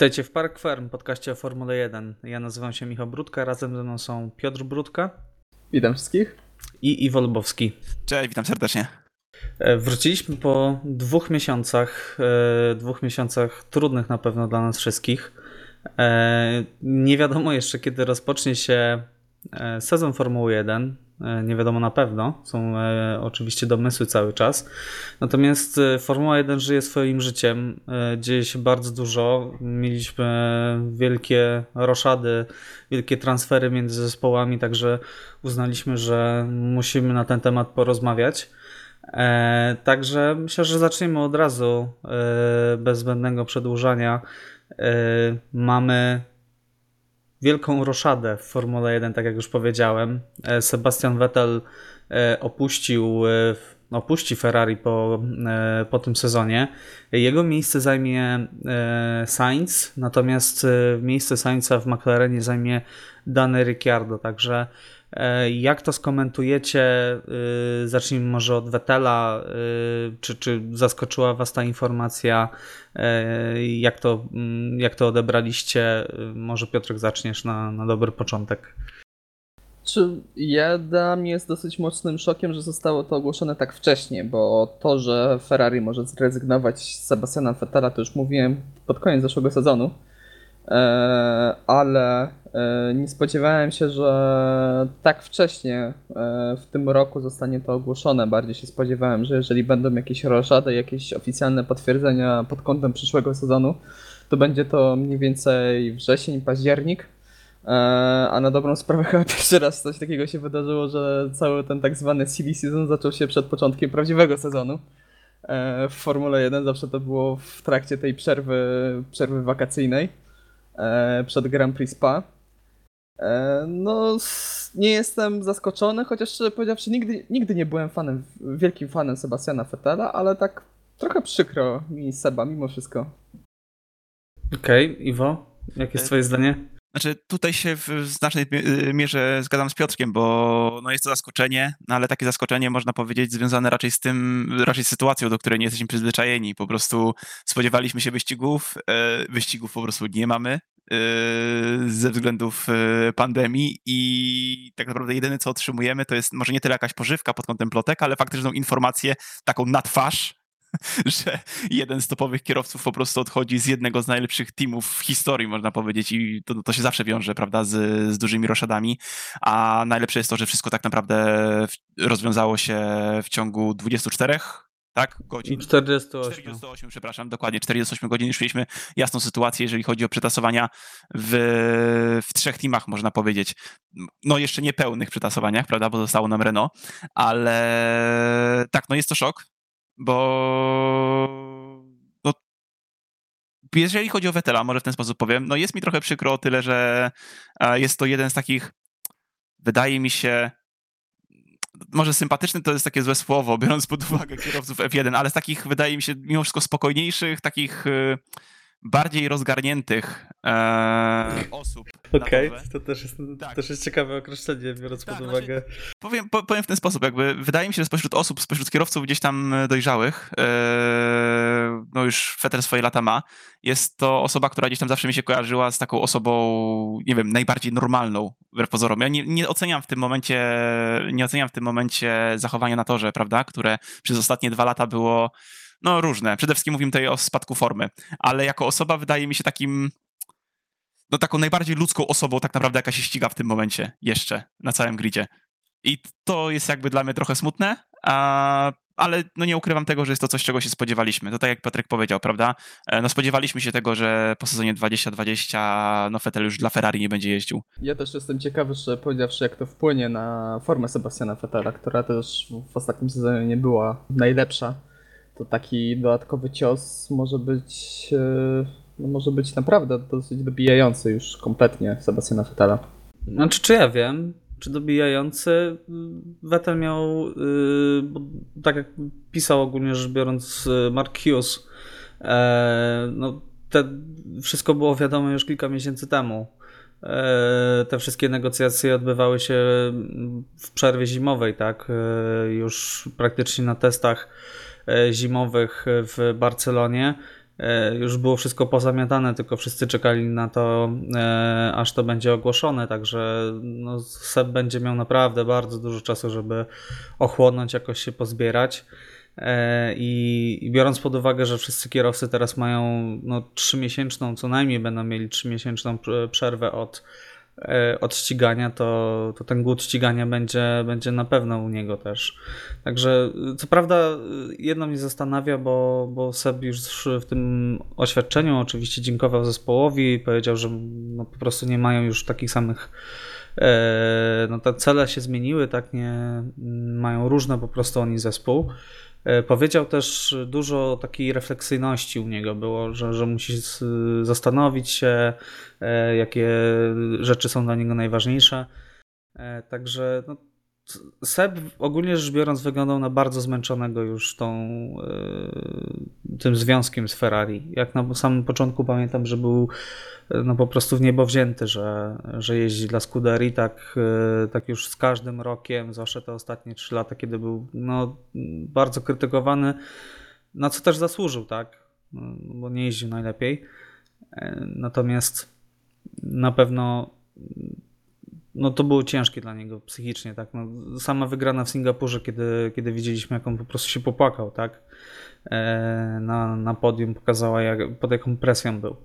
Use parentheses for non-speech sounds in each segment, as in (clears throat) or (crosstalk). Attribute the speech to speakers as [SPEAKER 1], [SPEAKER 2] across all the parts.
[SPEAKER 1] Witajcie w Park Firm, podcaście o Formule 1. Ja nazywam się Michał Brudka, razem ze mną są Piotr Brudka.
[SPEAKER 2] Witam wszystkich.
[SPEAKER 1] I Iwo Lubowski.
[SPEAKER 3] Cześć, witam serdecznie.
[SPEAKER 1] E, wróciliśmy po dwóch miesiącach, e, dwóch miesiącach trudnych na pewno dla nas wszystkich. E, nie wiadomo jeszcze, kiedy rozpocznie się sezon Formuły 1. E, nie wiadomo na pewno, są e, oczywiście domysły cały czas. Natomiast e, Formuła 1 żyje swoim życiem, dzieje się bardzo dużo. Mieliśmy wielkie roszady, wielkie transfery między zespołami, także uznaliśmy, że musimy na ten temat porozmawiać. Także myślę, że zaczniemy od razu bez zbędnego przedłużania. Mamy wielką roszadę w Formule 1, tak jak już powiedziałem. E, Sebastian Vettel e, opuścił, e, opuści Ferrari po, po tym sezonie. Jego miejsce zajmie Sainz, natomiast miejsce Sainza w McLarenie zajmie Dany Ricciardo, także jak to skomentujecie? E, zacznijmy może od Wetela. E, czy, czy zaskoczyła Was ta informacja? Jak to, mm, jak to odebraliście? Może Piotrek zaczniesz na, na dobry początek.
[SPEAKER 2] Czy ja dla mnie jest dosyć mocnym szokiem, że zostało to ogłoszone tak wcześnie, bo to, że Ferrari może zrezygnować z Sebastiana Vettela, to już mówiłem pod koniec zeszłego sezonu. E, ale e, nie spodziewałem się, że tak wcześnie e, w tym roku zostanie to ogłoszone. Bardziej się spodziewałem, że jeżeli będą jakieś roszady, jakieś oficjalne potwierdzenia pod kątem przyszłego sezonu, to będzie to mniej więcej wrzesień, październik. A na dobrą sprawę (laughs) chyba pierwszy raz coś takiego się wydarzyło, że cały ten tak zwany silly season zaczął się przed początkiem prawdziwego sezonu. W Formule 1 zawsze to było w trakcie tej przerwy, przerwy wakacyjnej. E, przed Grand Prix Spa. E, no, nie jestem zaskoczony, chociaż szczerze powiedziawszy, nigdy, nigdy nie byłem fanem, wielkim fanem Sebastiana Fettela, ale tak trochę przykro mi Seba mimo wszystko.
[SPEAKER 1] Okej, okay, Iwo, jakie jest e, twoje zdanie?
[SPEAKER 3] Znaczy, tutaj się w znacznej y, mierze zgadzam z Piotrkiem, bo no jest to zaskoczenie, no ale takie zaskoczenie można powiedzieć związane raczej z tym, raczej z sytuacją, do której nie jesteśmy przyzwyczajeni. Po prostu spodziewaliśmy się wyścigów, e, wyścigów po prostu nie mamy e, ze względów e, pandemii i tak naprawdę jedyne co otrzymujemy to jest może nie tyle jakaś pożywka pod kątem plotek, ale faktyczną informację taką na twarz, (laughs) że jeden z topowych kierowców po prostu odchodzi z jednego z najlepszych teamów w historii, można powiedzieć, i to, to się zawsze wiąże, prawda, z, z dużymi roszadami. A najlepsze jest to, że wszystko tak naprawdę rozwiązało się w ciągu 24 tak?
[SPEAKER 1] Godzin. 48.
[SPEAKER 3] 48, przepraszam, dokładnie 48 godzin. Już mieliśmy jasną sytuację, jeżeli chodzi o przetasowania w, w trzech teamach, można powiedzieć. No jeszcze nie pełnych przetasowaniach, prawda, bo zostało nam Renault, ale tak, no jest to szok bo no, jeżeli chodzi o Wetela, może w ten sposób powiem, no jest mi trochę przykro o tyle, że jest to jeden z takich, wydaje mi się, może sympatyczny to jest takie złe słowo, biorąc pod uwagę kierowców F1, ale z takich, wydaje mi się, mimo wszystko spokojniejszych, takich y, bardziej rozgarniętych e, osób.
[SPEAKER 1] Okej, okay, to też jest, tak. też jest ciekawe określenie, biorąc tak, pod znaczy, uwagę. Znaczy,
[SPEAKER 3] powiem, powiem w ten sposób, jakby wydaje mi się, że spośród osób, spośród kierowców gdzieś tam dojrzałych, e, no już Fetter swoje lata ma, jest to osoba, która gdzieś tam zawsze mi się kojarzyła z taką osobą, nie wiem, najbardziej normalną, wbrew pozorom. Ja nie, nie oceniam w tym momencie, nie oceniam w tym momencie zachowania na torze, prawda, które przez ostatnie dwa lata było no różne. Przede wszystkim mówimy tutaj o spadku formy, ale jako osoba wydaje mi się takim, no taką najbardziej ludzką osobą tak naprawdę, jaka się ściga w tym momencie jeszcze na całym gridzie. I to jest jakby dla mnie trochę smutne, a, ale no nie ukrywam tego, że jest to coś, czego się spodziewaliśmy. To tak jak Patryk powiedział, prawda? E, no spodziewaliśmy się tego, że po sezonie 2020 no Vettel już dla Ferrari nie będzie jeździł.
[SPEAKER 2] Ja też jestem ciekawy, że powiedziawszy, jak to wpłynie na formę Sebastiana Vettela, która też w ostatnim sezonie nie była najlepsza to taki dodatkowy cios może być, e, no może być naprawdę dosyć dobijający już kompletnie Sebastiana Vettela.
[SPEAKER 1] Znaczy, czy ja wiem, czy dobijający? Vettel miał, yy, tak jak pisał ogólnie rzecz biorąc Mark Hughes, e, no, te, wszystko było wiadome już kilka miesięcy temu. E, te wszystkie negocjacje odbywały się w przerwie zimowej, tak? Już praktycznie na testach zimowych w Barcelonie. e, już było wszystko pozamiatane, tylko wszyscy czekali na to, e, aż to będzie ogłoszone, także no, Seb będzie miał naprawdę bardzo dużo czasu, żeby ochłonąć, jakoś się pozbierać. I, biorąc pod uwagę, że wszyscy kierowcy teraz mają no, trzymiesięczną, co najmniej będą mieli trzymiesięczną przerwę od E, od ścigania, to, to ten głód ścigania będzie, będzie na pewno u niego też. Także co prawda jedno mnie zastanawia, bo, bo Seb już w tym oświadczeniu oczywiście dziękował zespołowi powiedział, że no po prostu nie mają już takich samych e, no te cele się zmieniły, tak nie mają różne po prostu oni zespół. E, powiedział też dużo takiej refleksyjności u niego było, że, że musi zastanowić się, e, jakie rzeczy są dla niego najważniejsze. E, także no, Seb ogólnie rzecz biorąc wyglądał na bardzo zmęczonego już tą, tym związkiem z Ferrari. Jak na samym początku pamiętam, że był no po prostu w niebo wzięty, że, że jeździ dla Scuderii, tak, e, tak już z każdym rokiem, zwłaszcza te ostatnie trzy lata, kiedy był no, bardzo krytykowany, na co też zasłużył, tak, no, bo nie jeździł najlepiej. E, natomiast na pewno no to było ciężkie dla niego psychicznie, tak. No, sama wygrana w Singapurze, kiedy, kiedy widzieliśmy, jak on po prostu się popłakał, tak, e, na, na podium, pokazała, jak, pod jaką presją był.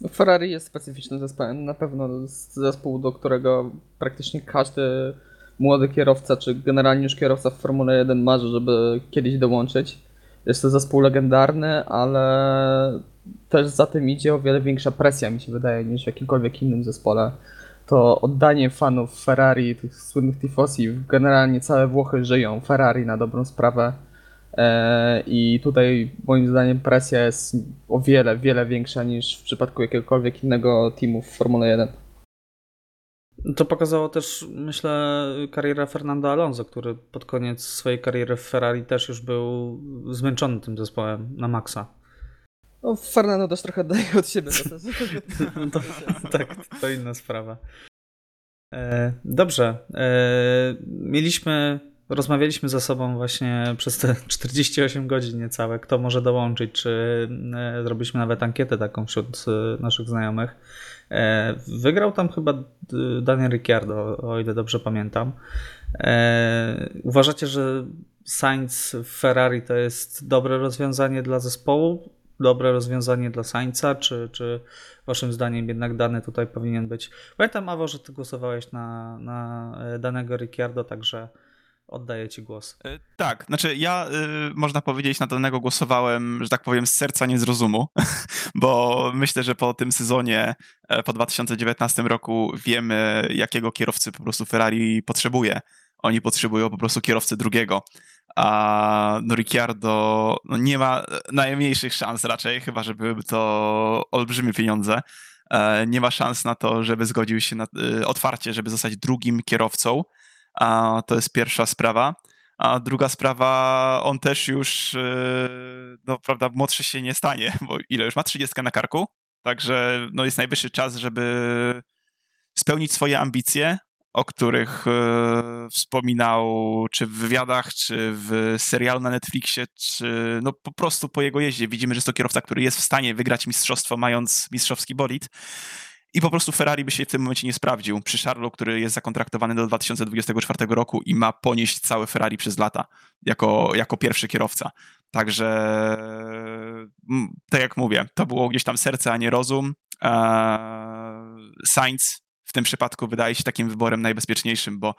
[SPEAKER 2] No, Ferrari jest specyficznym zespołem, na pewno zespół, do którego praktycznie każdy młody kierowca, czy generalnie już kierowca w Formule 1 marzy, żeby kiedyś dołączyć. Jest to zespół legendarny, ale też za tym idzie o wiele większa presja, mi się wydaje, niż w jakimkolwiek innym zespole. To oddanie fanów Ferrari, tych słynnych tifosi, generalnie całe Włochy żyją Ferrari na dobrą sprawę. E, I tutaj moim zdaniem presja jest o wiele, wiele większa niż w przypadku jakiegokolwiek innego teamu w Formule 1.
[SPEAKER 1] To pokazało też, myślę, kariera Fernando Alonso, który pod koniec swojej kariery w Ferrari też już był zmęczony tym zespołem na maksa.
[SPEAKER 2] No, Fernando też trochę daje od siebie.
[SPEAKER 1] To, (laughs) to, tak, to inna sprawa. E, dobrze. E, mieliśmy rozmawialiśmy ze sobą właśnie przez te (laughs) 48 godzin niecałe, kto może dołączyć, czy e, zrobiliśmy nawet ankietę taką wśród e, naszych znajomych. E, wygrał tam chyba Daniel Ricciardo, o ile dobrze pamiętam. Uważacie, że Sainz w Ferrari to jest dobre rozwiązanie dla zespołu? Dobre rozwiązanie dla Sainza, czy, czy waszym zdaniem jednak dany tutaj powinien być? Pamiętam, Awo, że ty głosowałeś na, na danego Ricciardo, także Oddaję ci głos.
[SPEAKER 3] E, tak, znaczy ja, y, można powiedzieć, na danego głosowałem, że tak powiem, z serca, nie z rozumu, (laughs) bo myślę, że po tym sezonie, e, po 2019 roku wiemy, jakiego kierowcy po prostu Ferrari potrzebuje. Oni potrzebują po prostu kierowcy drugiego. A no Ricciardo no nie ma najmniejszych szans raczej, chyba że byłyby to olbrzymie pieniądze. E, nie ma szans na to, żeby zgodził się na, y, otwarcie, żeby zostać drugim kierowcą to jest pierwsza sprawa. A druga sprawa, on też już, e, no prawda, młodszy się nie stanie, bo ile już ma 30 na karku, także no jest najwyższy czas, żeby spełnić swoje ambicje, o których e, wspominał czy w wywiadach, czy w serialu na Netflixie, czy no po prostu po jego jeździe. Widzimy, że jest to kierowca, który jest w stanie wygrać mistrzostwo, mając mistrzowski bolid. I po prostu Ferrari by się w tym momencie nie sprawdził. Przy Charlo, który jest zakontraktowany do 2024 roku i ma ponieść całe Ferrari przez lata jako, jako pierwszy kierowca. Także, tak jak mówię, to było gdzieś tam serce, a nie rozum. Eee, Sainz tym przypadku wydaje się takim wyborem najbezpieczniejszym, bo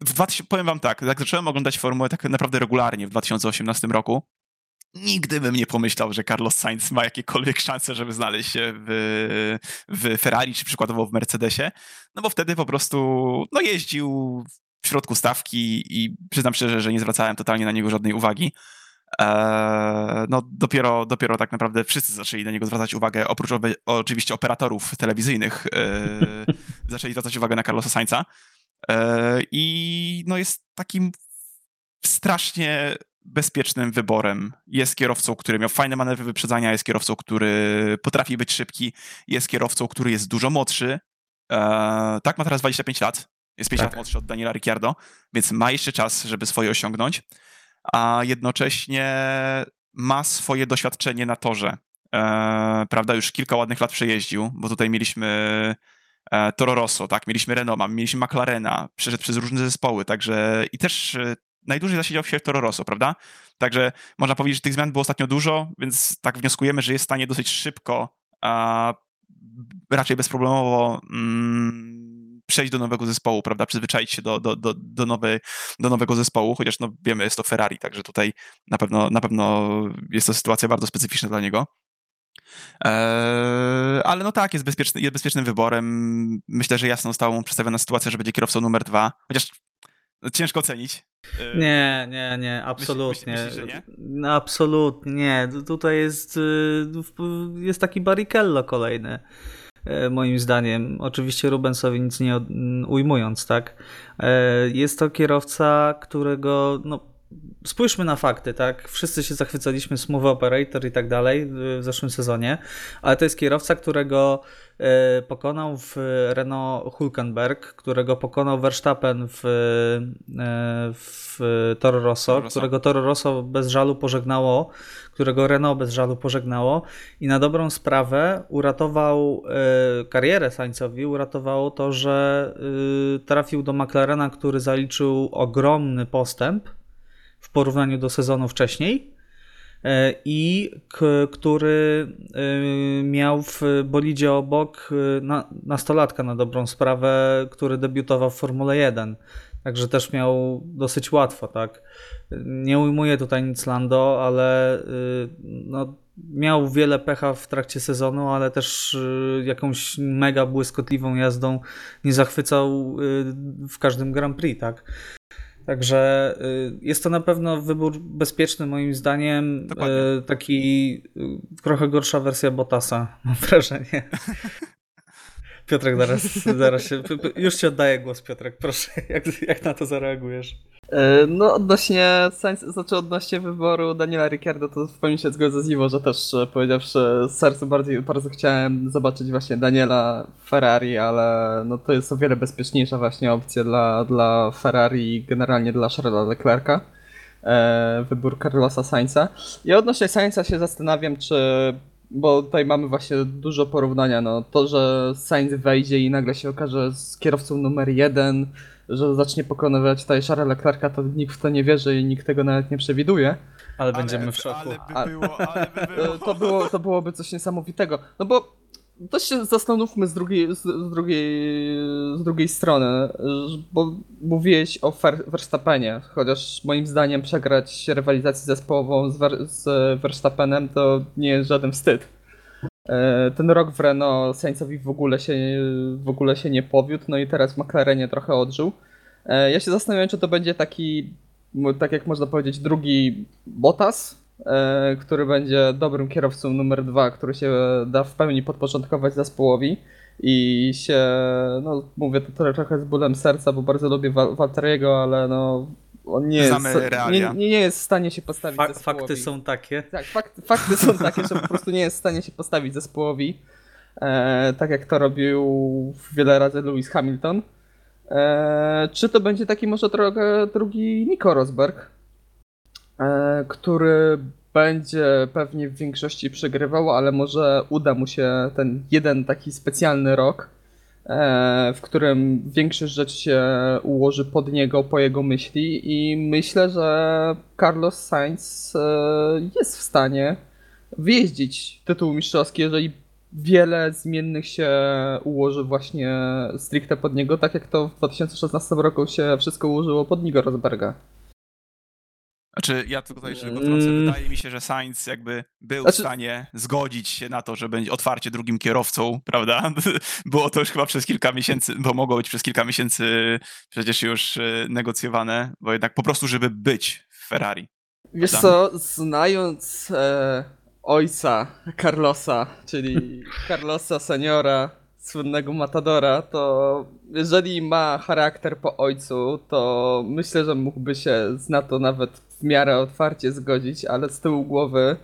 [SPEAKER 3] w 2000, powiem wam tak, jak zacząłem oglądać Formułę tak naprawdę regularnie w 2018 roku, nigdy bym nie pomyślał, że Carlos Sainz ma jakiekolwiek szanse, żeby znaleźć się w, w Ferrari, czy przykładowo w Mercedesie, no bo wtedy po prostu no, jeździł w środku stawki i przyznam szczerze, że nie zwracałem totalnie na niego żadnej uwagi. Eee, no dopiero, dopiero tak naprawdę wszyscy zaczęli na niego zwracać uwagę, oprócz obe, oczywiście operatorów telewizyjnych, eee, (laughs) zaczęli zwracać uwagę na Carlosa Sainza. Eee, I no jest takim strasznie bezpiecznym wyborem. Jest kierowcą, który miał fajne manewry wyprzedzania, jest kierowcą, który potrafi być szybki, jest kierowcą, który jest dużo młodszy. Tak, ma teraz 25 lat, jest 5 tak. lat młodszy od Daniela Ricciardo, więc ma jeszcze czas, żeby swoje osiągnąć, a jednocześnie ma swoje doświadczenie na torze. E, prawda, już kilka ładnych lat przejeździł, bo tutaj mieliśmy e, Toro Rosso, tak, mieliśmy Renault, mieliśmy McLarena, przeszedł przez różne zespoły, także i też e, najdłużej zasiedział się w Toro Rosso, prawda? Także można powiedzieć, że tych zmian było ostatnio dużo, więc tak wnioskujemy, że jest w stanie dosyć szybko, a raczej bezproblemowo mm, przejść do nowego zespołu, prawda? Przyzwyczaić się do, do, do, do, nowy, do nowego zespołu, chociaż no, wiemy, jest to Ferrari, także tutaj na pewno, na pewno jest to sytuacja bardzo specyficzna dla niego. Eee, ale no tak, jest, bezpieczny, jest bezpiecznym wyborem. Myślę, że jasno została mu przedstawiona sytuacja, że będzie kierowcą numer dwa, chociaż ciężko ocenić.
[SPEAKER 1] Eee, nie, nie, nie, absolutnie.
[SPEAKER 3] Myślisz, myślisz, nie?
[SPEAKER 1] No, absolutnie, nie. Tutaj jest, y, jest taki Barrichello kolejny moim zdaniem. Oczywiście Rubensowi nic nie ujmując, tak? E, jest to kierowca, którego no, spójrzmy na fakty, tak? Wszyscy się zachwycaliśmy Smooth Operator i tak dalej w zeszłym sezonie, ale to jest kierowca, którego e, pokonał w Renault Hulkenberg, którego pokonał Verstappen w, e, w Toro Rosso, Toro Rosso, którego Toro Rosso bez żalu pożegnało, którego Renault bez żalu pożegnało i na dobrą sprawę uratował e, karierę Sainzowi, uratowało to, że trafił do McLarena, który zaliczył ogromny postęp w porównaniu do sezonu wcześniej. e, i który e, miał w bolidzie obok e, na, nastolatka na dobrą sprawę, który debiutował w Formule 1. Także też miał dosyć łatwo, tak. Nie ujmuję tutaj nic Lando, ale no, miał wiele pecha w trakcie sezonu, ale też jakąś mega błyskotliwą jazdą nie zachwycał w każdym Grand Prix, tak. Także y, jest to na pewno wybór bezpieczny moim zdaniem. Dokładnie. Y, taki y, trochę gorsza wersja Botasa, mam wrażenie. (laughs) Piotrek, zaraz, zaraz się. Już ci oddaję głos, Piotrek. Proszę, (laughs) jak, jak na to zareagujesz?
[SPEAKER 2] E, no odnośnie, znaczy odnośnie wyboru Daniela Ricciardo, to w pełni się zgodzę z Iwo, że też e, powiedziawszy z serca bardziej, bardzo chciałem zobaczyć właśnie Daniela Ferrari, ale no to jest o wiele bezpieczniejsza właśnie opcja dla, dla Ferrari i generalnie dla Charlesa Leclerca. E, wybór Carlosa Sainza. Ja odnośnie Sainza się zastanawiam, czy bo tutaj mamy właśnie dużo porównania, no to, że Sainz wejdzie i nagle się okaże z kierowcą numer jeden, że zacznie pokonywać tutaj Charlesa Leclerca, to nikt w to nie wierzy i nikt tego nawet nie przewiduje.
[SPEAKER 1] Ale, będziemy w szoku.
[SPEAKER 3] Ale by było, ale by było. (laughs)
[SPEAKER 2] To, było, to byłoby coś niesamowitego. No bo to się zastanówmy z drugiej, z, drugiej, z drugiej strony, bo mówiłeś o Verstappenie, chociaż moim zdaniem przegrać rywalizację zespołową z, Ver, z Verstappenem to nie jest żaden wstyd. E, ten rok w Renault Sainzowi w ogóle, się, w ogóle się nie powiódł, no i teraz w McLarenie trochę odżył. E, ja się zastanawiam, czy to będzie taki, tak jak można powiedzieć, drugi Bottas, który będzie dobrym kierowcą numer dwa, który się da w pełni podporządkować zespołowi i się, no mówię to trochę z bólem serca, bo bardzo lubię Walteriego, ale no on nie jest, nie, nie, jest w stanie się postawić zespołowi.
[SPEAKER 1] Fakty są takie.
[SPEAKER 2] Tak, fakty, fakty są takie, że po prostu nie jest w stanie się postawić zespołowi. E, tak jak to robił wiele razy Lewis Hamilton. E, czy to będzie taki może trochę drugi Nico Rosberg, e, który będzie pewnie w większości przegrywał, ale może uda mu się ten jeden taki specjalny rok E, w którym większość rzeczy się ułoży pod niego, po jego myśli i myślę, że Carlos Sainz e, jest w stanie wyjeździć tytuł mistrzowski, jeżeli wiele zmiennych się ułoży właśnie stricte pod niego, tak jak to w 2016 roku się wszystko ułożyło pod Nigo Rosberga.
[SPEAKER 3] Znaczy, ja tylko tutaj jeszcze potrącę, mm. wydaje mi się, że Sainz jakby był znaczy... w stanie zgodzić się na to, że będzie otwarcie drugim kierowcą, prawda? (laughs) Było to już chyba przez kilka miesięcy, bo mogło być przez kilka miesięcy przecież już e, negocjowane, bo jednak po prostu, żeby być w Ferrari.
[SPEAKER 2] Wiesz co, znając e, ojca Carlosa, czyli (laughs) Carlosa Seniora, słynnego Matadora, to jeżeli ma charakter po ojcu, to myślę, że mógłby się na to nawet w miarę otwarcie zgodzić, ale z tyłu głowy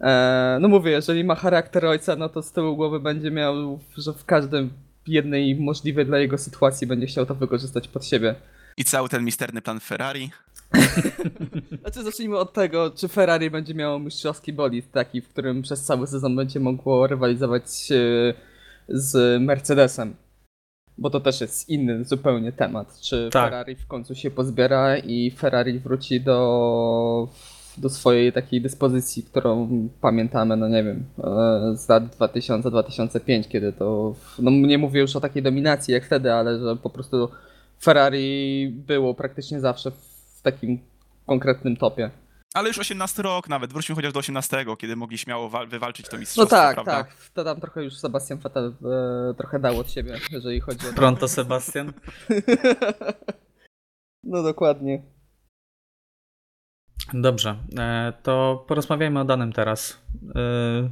[SPEAKER 2] e, no mówię, jeżeli ma charakter ojca, no to z tyłu głowy będzie miał, że w każdym jednej możliwej dla jego sytuacji będzie chciał to wykorzystać pod siebie.
[SPEAKER 3] I cały ten misterny plan Ferrari? (laughs)
[SPEAKER 2] znaczy zacznijmy od tego, czy Ferrari będzie miało mistrzowski bolid, taki, w którym przez cały sezon będzie mogło rywalizować z Mercedesem. Bo to też jest inny zupełnie temat. Czy tak. Ferrari w końcu się pozbiera i Ferrari wróci do, do swojej takiej dyspozycji, którą pamiętamy, no nie wiem, e, z lat 2000-2005, kiedy to, no nie mówię już o takiej dominacji jak wtedy, ale że po prostu Ferrari było praktycznie zawsze w takim konkretnym topie.
[SPEAKER 3] Ale już 18 rok nawet, wróćmy chociaż do 18, kiedy mogli śmiało wywalczyć to mistrzostwo,
[SPEAKER 2] No tak,
[SPEAKER 3] prawda?
[SPEAKER 2] tak. To tam trochę już Sebastian Vettel e, trochę dał od siebie, jeżeli chodzi o...
[SPEAKER 1] Pronto Sebastian. (laughs)
[SPEAKER 2] no dokładnie.
[SPEAKER 1] Dobrze, e, to porozmawiajmy o danym teraz. E,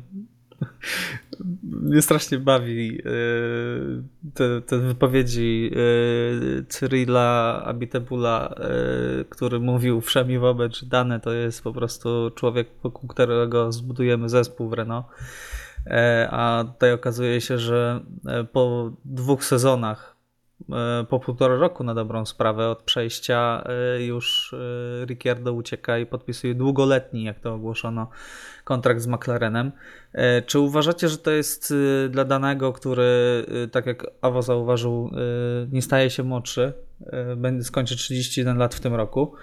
[SPEAKER 1] mnie strasznie bawi e, te, te wypowiedzi Cyrila Abitebula, który mówił wszemi wobec, dane to jest po prostu człowiek, wokół którego zbudujemy zespół w Renault. A tutaj okazuje się, że po dwóch sezonach E, po półtora roku na dobrą sprawę od przejścia e, już e, Ricciardo ucieka i podpisuje długoletni, jak to ogłoszono, kontrakt z McLarenem. Czy uważacie, że to jest dla danego, który, tak jak Awo zauważył, nie staje się młodszy, skończy 31 lat w tym roku,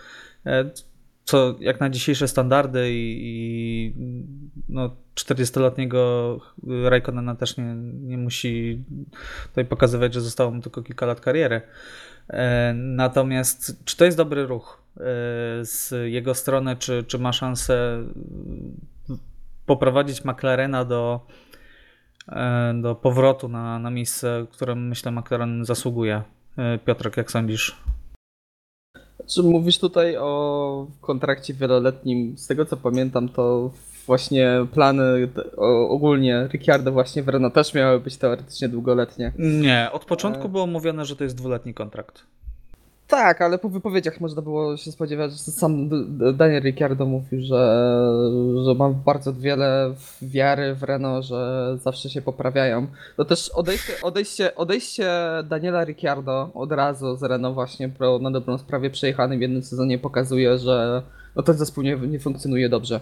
[SPEAKER 1] co jak na dzisiejsze standardy i, i no, 40-letniego Raikkonena też nie, nie musi tutaj pokazywać, że zostało mu tylko kilka lat kariery. E, natomiast czy to jest dobry ruch e, z jego strony, czy, czy ma szansę poprowadzić McLarena do, e, do powrotu na, na miejsce, które myślę McLaren zasługuje? Piotrek, jak sądzisz?
[SPEAKER 2] Czy mówisz tutaj o kontrakcie wieloletnim? Z tego co pamiętam, to właśnie plany ogólnie Ricciardo właśnie w Renault też miały być teoretycznie długoletnie.
[SPEAKER 1] Nie, od początku e... było mówione, że to jest dwuletni kontrakt.
[SPEAKER 2] Tak, ale po wypowiedziach można było się spodziewać, że sam Daniel Ricciardo mówił, że, że ma bardzo wiele wiary w Renault, że zawsze się poprawiają. To też odejście, odejście, odejście Daniela Ricciardo od razu z Renault właśnie pro, na dobrą sprawę przejechany w jednym sezonie pokazuje, że no ten zespół nie, nie funkcjonuje dobrze.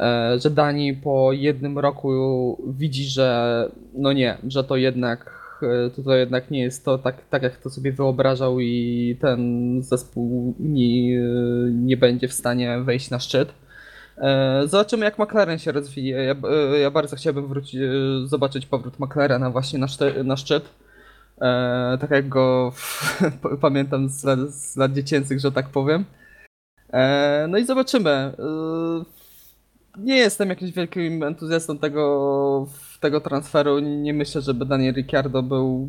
[SPEAKER 2] E, że Dani po jednym roku widzi, że no nie, że to jednak E, to jednak nie jest to tak, tak jak to sobie wyobrażał i ten zespół nie, nie będzie w stanie wejść na szczyt. E, zobaczymy jak McLaren się rozwija. Ja, ja bardzo chciałbym wrócić, zobaczyć powrót McLarena właśnie na, szty, na szczyt. E, tak jak go (laughs) pamiętam z lat, z lat, dziecięcych, że tak powiem. E, no i zobaczymy. E, nie jestem jakimś wielkim entuzjastą tego, tego transferu. Nie myślę, żeby Daniel Ricciardo był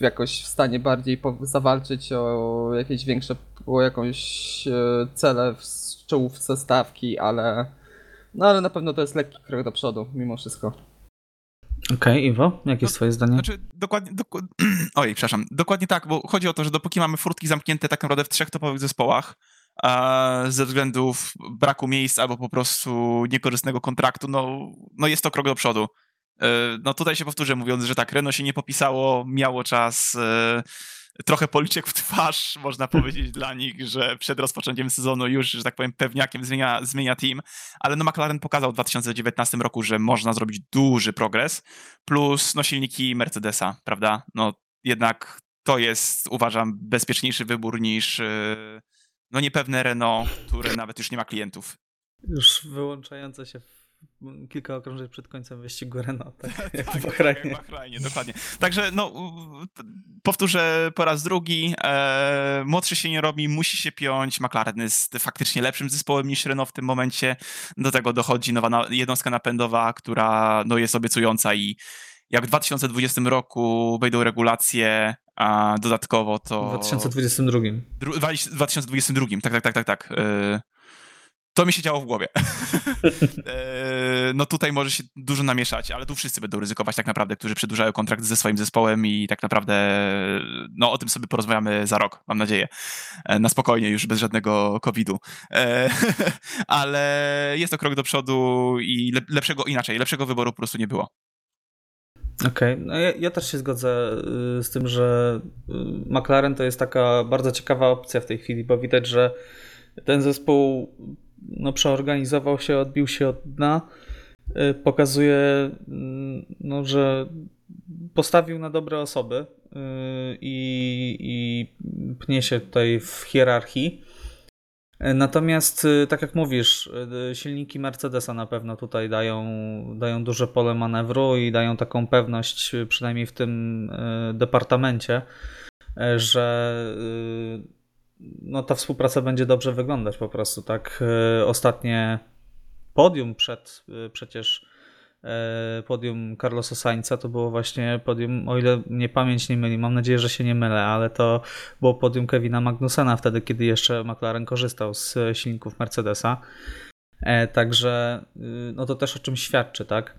[SPEAKER 2] jakoś w stanie bardziej zawalczyć o jakieś większe, o jakąś e, cele w czołówce stawki, ale no ale na pewno to jest lekki krok do przodu, mimo wszystko.
[SPEAKER 1] Okej, okay, Iwo, jakie jest no, twoje zdanie?
[SPEAKER 3] Znaczy, dokładnie, doku... (clears throat) oj, przepraszam, dokładnie tak, bo chodzi o to, że dopóki mamy furtki zamknięte tak naprawdę w trzech topowych zespołach, ze względów braku miejsc albo po prostu niekorzystnego kontraktu, no, no jest to krok do przodu. E, no tutaj się powtórzę mówiąc, że tak, Renault się nie popisało, miało czas e, trochę policzek w twarz, można powiedzieć dla nich, że przed rozpoczęciem sezonu już, że tak powiem, pewniakiem zmienia, zmienia team, ale no McLaren pokazał w 2019 roku, że można zrobić duży progres, plus no silniki Mercedesa, prawda? No jednak to jest, uważam, bezpieczniejszy wybór niż e, no niepewne Renault, które nawet już nie ma klientów.
[SPEAKER 1] Już wyłączające się kilka okrążeń przed końcem wyścigu Renault, tak, jak (laughs) (laughs)
[SPEAKER 3] tak, w Bahrajnie. Tak, Bahrajnie, dokładnie. Także no, powtórzę po raz drugi, e, młodszy się nie robi, musi się piąć, McLaren jest faktycznie lepszym zespołem niż Renault w tym momencie, do tego dochodzi nowa jednostka napędowa, która no, jest obiecująca i jak w 2020 roku wejdą regulacje, a dodatkowo to...
[SPEAKER 1] W 2022.
[SPEAKER 3] W 2022, tak, tak, tak, tak, tak. E, to mi się działo w głowie. (laughs) E, no tutaj może się dużo namieszać, ale tu wszyscy będą ryzykować tak naprawdę, którzy przedłużają kontrakt ze swoim zespołem i tak naprawdę no o tym sobie porozmawiamy za rok, mam nadzieję. E, na spokojnie, już bez żadnego COVID-u. (laughs) Ale jest to krok do przodu i lepszego, inaczej, lepszego wyboru po prostu nie było.
[SPEAKER 1] Okej, okay. no ja, ja, też się zgodzę y, z tym, że y, McLaren to jest taka bardzo ciekawa opcja w tej chwili, bo widać, że ten zespół no, przeorganizował się, odbił się od dna. Y, pokazuje, mm, no, że postawił na dobre osoby i, i pnie się tutaj w hierarchii. Natomiast, y, tak jak mówisz, silniki Mercedesa na pewno tutaj dają, dają duże pole manewru i dają taką pewność, przynajmniej w tym departamencie, że no, ta współpraca będzie dobrze wyglądać po prostu. Tak, ostatnie podium przed przecież e, podium Carlosa Sainza to było właśnie podium, o ile mnie pamięć nie myli, mam nadzieję, że się nie mylę, ale to było podium Kevina Magnusena wtedy, kiedy jeszcze McLaren korzystał z silników Mercedesa. E, także y, no to też o czym świadczy, tak?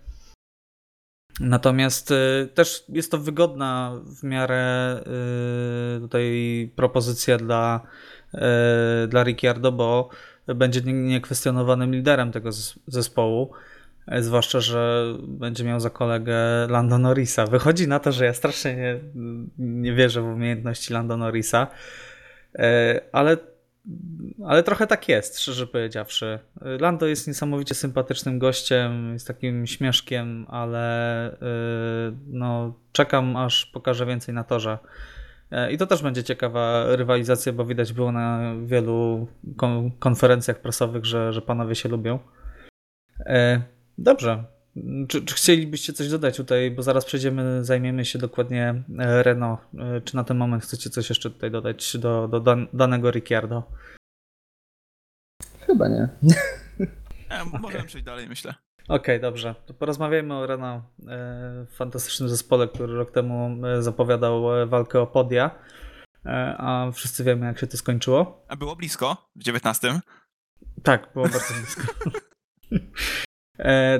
[SPEAKER 1] Natomiast y, też jest to wygodna w miarę tutaj propozycja dla, dla Ricciardo, bo będzie niekwestionowanym liderem tego zespołu. E, zwłaszcza, że będzie miał za kolegę Lando Norrisa. Wychodzi na to, że ja strasznie nie, nie wierzę w umiejętności Lando Norrisa, e, ale, ale trochę tak jest, szczerze powiedziawszy. Lando jest niesamowicie sympatycznym gościem, jest takim śmieszkiem, ale e, no, czekam aż pokaże więcej na torze. E, I to też będzie ciekawa rywalizacja, bo widać było na wielu konferencjach prasowych, że, że panowie się lubią. E, dobrze. Czy, czy, chcielibyście coś dodać tutaj, bo zaraz przejdziemy, zajmiemy się dokładnie e, Renault. Czy na ten moment chcecie coś jeszcze tutaj dodać do, do dan danego Ricciardo?
[SPEAKER 2] Chyba nie. (laughs)
[SPEAKER 3] możemy okay. przejść dalej, myślę.
[SPEAKER 1] Okej, okay, dobrze. To porozmawiajmy o Renault, e, fantastycznym zespole, który rok temu e, zapowiadał e, walkę o podia, a wszyscy wiemy, jak się to skończyło.
[SPEAKER 3] A było blisko w 19.
[SPEAKER 1] Tak, było bardzo blisko. (laughs)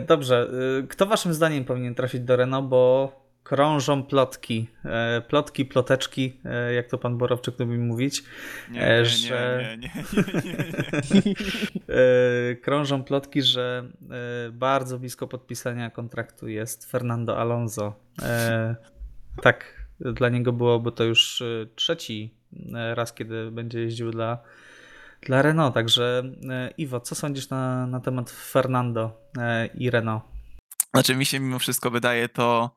[SPEAKER 1] Dobrze, kto waszym zdaniem powinien trafić do Renault, bo krążą plotki, e, plotki, ploteczki, e, jak to pan Borowczyk lubi mówić,
[SPEAKER 3] nie, e, nie, że nie, nie, nie,
[SPEAKER 1] nie. (laughs) krążą plotki, że bardzo blisko podpisania kontraktu jest Fernando Alonso. Tak, dla niego byłoby to już trzeci raz, kiedy będzie jeździł dla, dla Renault. Także Iwo, co sądzisz na, na temat Fernando i Renault?
[SPEAKER 3] Znaczy mi się mimo wszystko wydaje to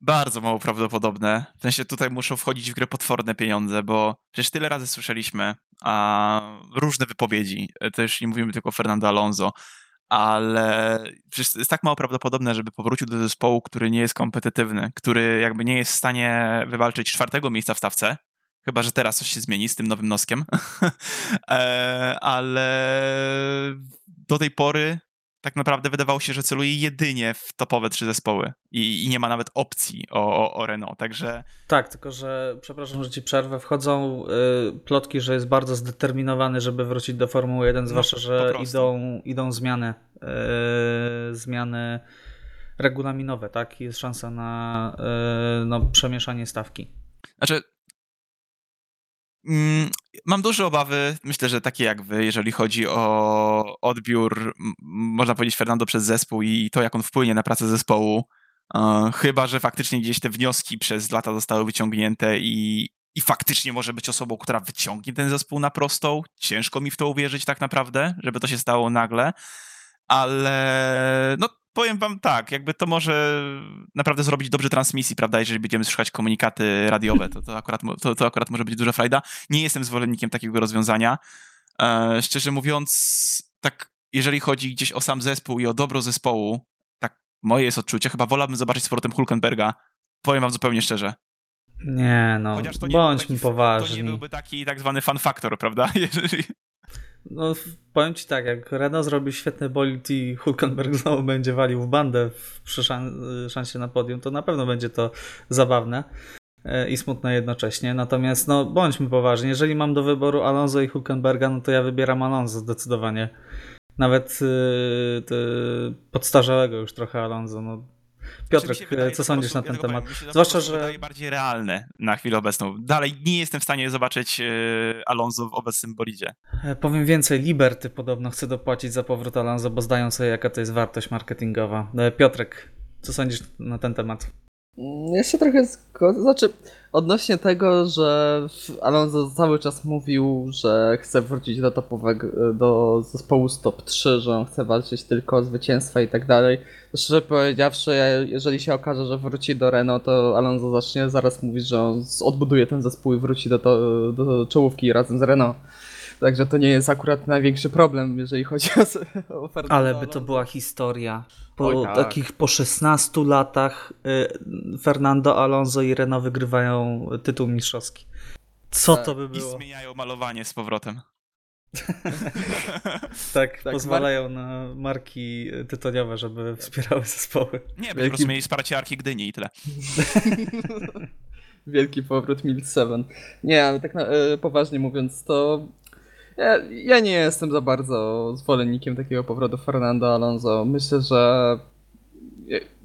[SPEAKER 3] bardzo mało prawdopodobne. W sensie tutaj muszą wchodzić w grę potworne pieniądze, bo przecież tyle razy słyszeliśmy a, różne wypowiedzi. Też nie mówimy tylko o Fernando Alonso, ale przecież jest tak mało prawdopodobne, żeby powrócił do zespołu, który nie jest kompetytywny, który jakby nie jest w stanie wywalczyć czwartego miejsca w stawce. Chyba, że teraz coś się zmieni z tym nowym noskiem. (laughs) E, ale do tej pory tak naprawdę wydawało się, że celuje jedynie w topowe trzy zespoły i, i nie ma nawet opcji o, o, o, Renault, także...
[SPEAKER 1] Tak, tylko że, przepraszam, że ci przerwę, wchodzą y, plotki, że jest bardzo zdeterminowany, żeby wrócić do Formuły 1, no, zwłaszcza, że idą, idą zmiany, y, zmiany regulaminowe, tak? Jest szansa na y, no, przemieszanie stawki.
[SPEAKER 3] Znaczy, mam duże obawy, myślę, że takie jak wy, jeżeli chodzi o odbiór, można powiedzieć, Fernando przez zespół i to, jak on wpłynie na pracę zespołu. Chyba, że faktycznie gdzieś te wnioski przez lata zostały wyciągnięte i, i faktycznie może być osobą, która wyciągnie ten zespół na prostą. Ciężko mi w to uwierzyć tak naprawdę, żeby to się stało nagle, ale no powiem wam tak, jakby to może naprawdę zrobić dobrze transmisji, prawda, jeżeli będziemy słyszeć komunikaty radiowe, to, to, akurat, to, to akurat może być duża frajda. Nie jestem zwolennikiem takiego rozwiązania. E, szczerze mówiąc, tak jeżeli chodzi gdzieś o sam zespół i o dobro zespołu, tak moje jest odczucie, chyba wolałbym zobaczyć z powrotem Hulkenberga, powiem wam zupełnie szczerze.
[SPEAKER 1] Nie no, bądźmy poważni. To
[SPEAKER 3] nie byłby taki tak zwany fan factor, prawda? (laughs) Jeżeli...
[SPEAKER 1] No, powiem ci tak, jak Renault zrobi świetny bolid i Hulkenberg znowu będzie walił w bandę przy szansie na podium, to na pewno będzie to zabawne e, i smutne jednocześnie. Natomiast, no, bądźmy poważni. Jeżeli mam do wyboru Alonso i Hulkenberga, no to ja wybieram Alonso zdecydowanie. Nawet yy, podstarzałego już trochę Alonso. No, Piotrek, co sądzisz na ten ja temat?
[SPEAKER 3] Powiem, Zwłaszcza, że wydaje bardziej realne na chwilę obecną. Dalej nie jestem w stanie zobaczyć e, Alonso w obecnym bolidzie.
[SPEAKER 1] E, powiem więcej, Liberty podobno chce dopłacić za powrót Alonso, bo zdają sobie jaka to jest wartość marketingowa. E, Piotrek, co sądzisz na ten temat?
[SPEAKER 2] Ja się trochę zgodzę. Znaczy, odnośnie tego, że Alonso cały czas mówił, że chce wrócić do topowego, do zespołu z top 3, że on chce walczyć tylko o zwycięstwa i tak dalej. Szczerze powiedziawszy, jeżeli się okaże, że wróci do Renault, to Alonso zacznie zaraz mówić, że on odbuduje ten zespół i wróci do, to, do czołówki razem z Renault. Także to nie jest akurat największy problem, jeżeli chodzi o, s- o Fernando
[SPEAKER 1] Ale by to była historia. Po
[SPEAKER 2] Oj, tak.
[SPEAKER 1] takich po 16 latach y, Fernando Alonso i Renault wygrywają tytuł mistrzowski. Co
[SPEAKER 2] Tak.
[SPEAKER 1] to by
[SPEAKER 3] I
[SPEAKER 1] było?
[SPEAKER 3] zmieniają malowanie z powrotem. (laughs)
[SPEAKER 1] Tak,
[SPEAKER 2] Tak,
[SPEAKER 1] pozwalają na marki tytoniowe, żeby wspierały zespoły.
[SPEAKER 3] Nie, by po
[SPEAKER 2] Wielki-
[SPEAKER 3] prostu mieli wsparcie Arki Gdyni i tyle. (laughs)
[SPEAKER 2] Wielki powrót Mild 7. Nie, ale tak na, e, poważnie mówiąc, to ja, ja nie jestem za bardzo zwolennikiem takiego powrotu Fernando Alonso. Myślę, że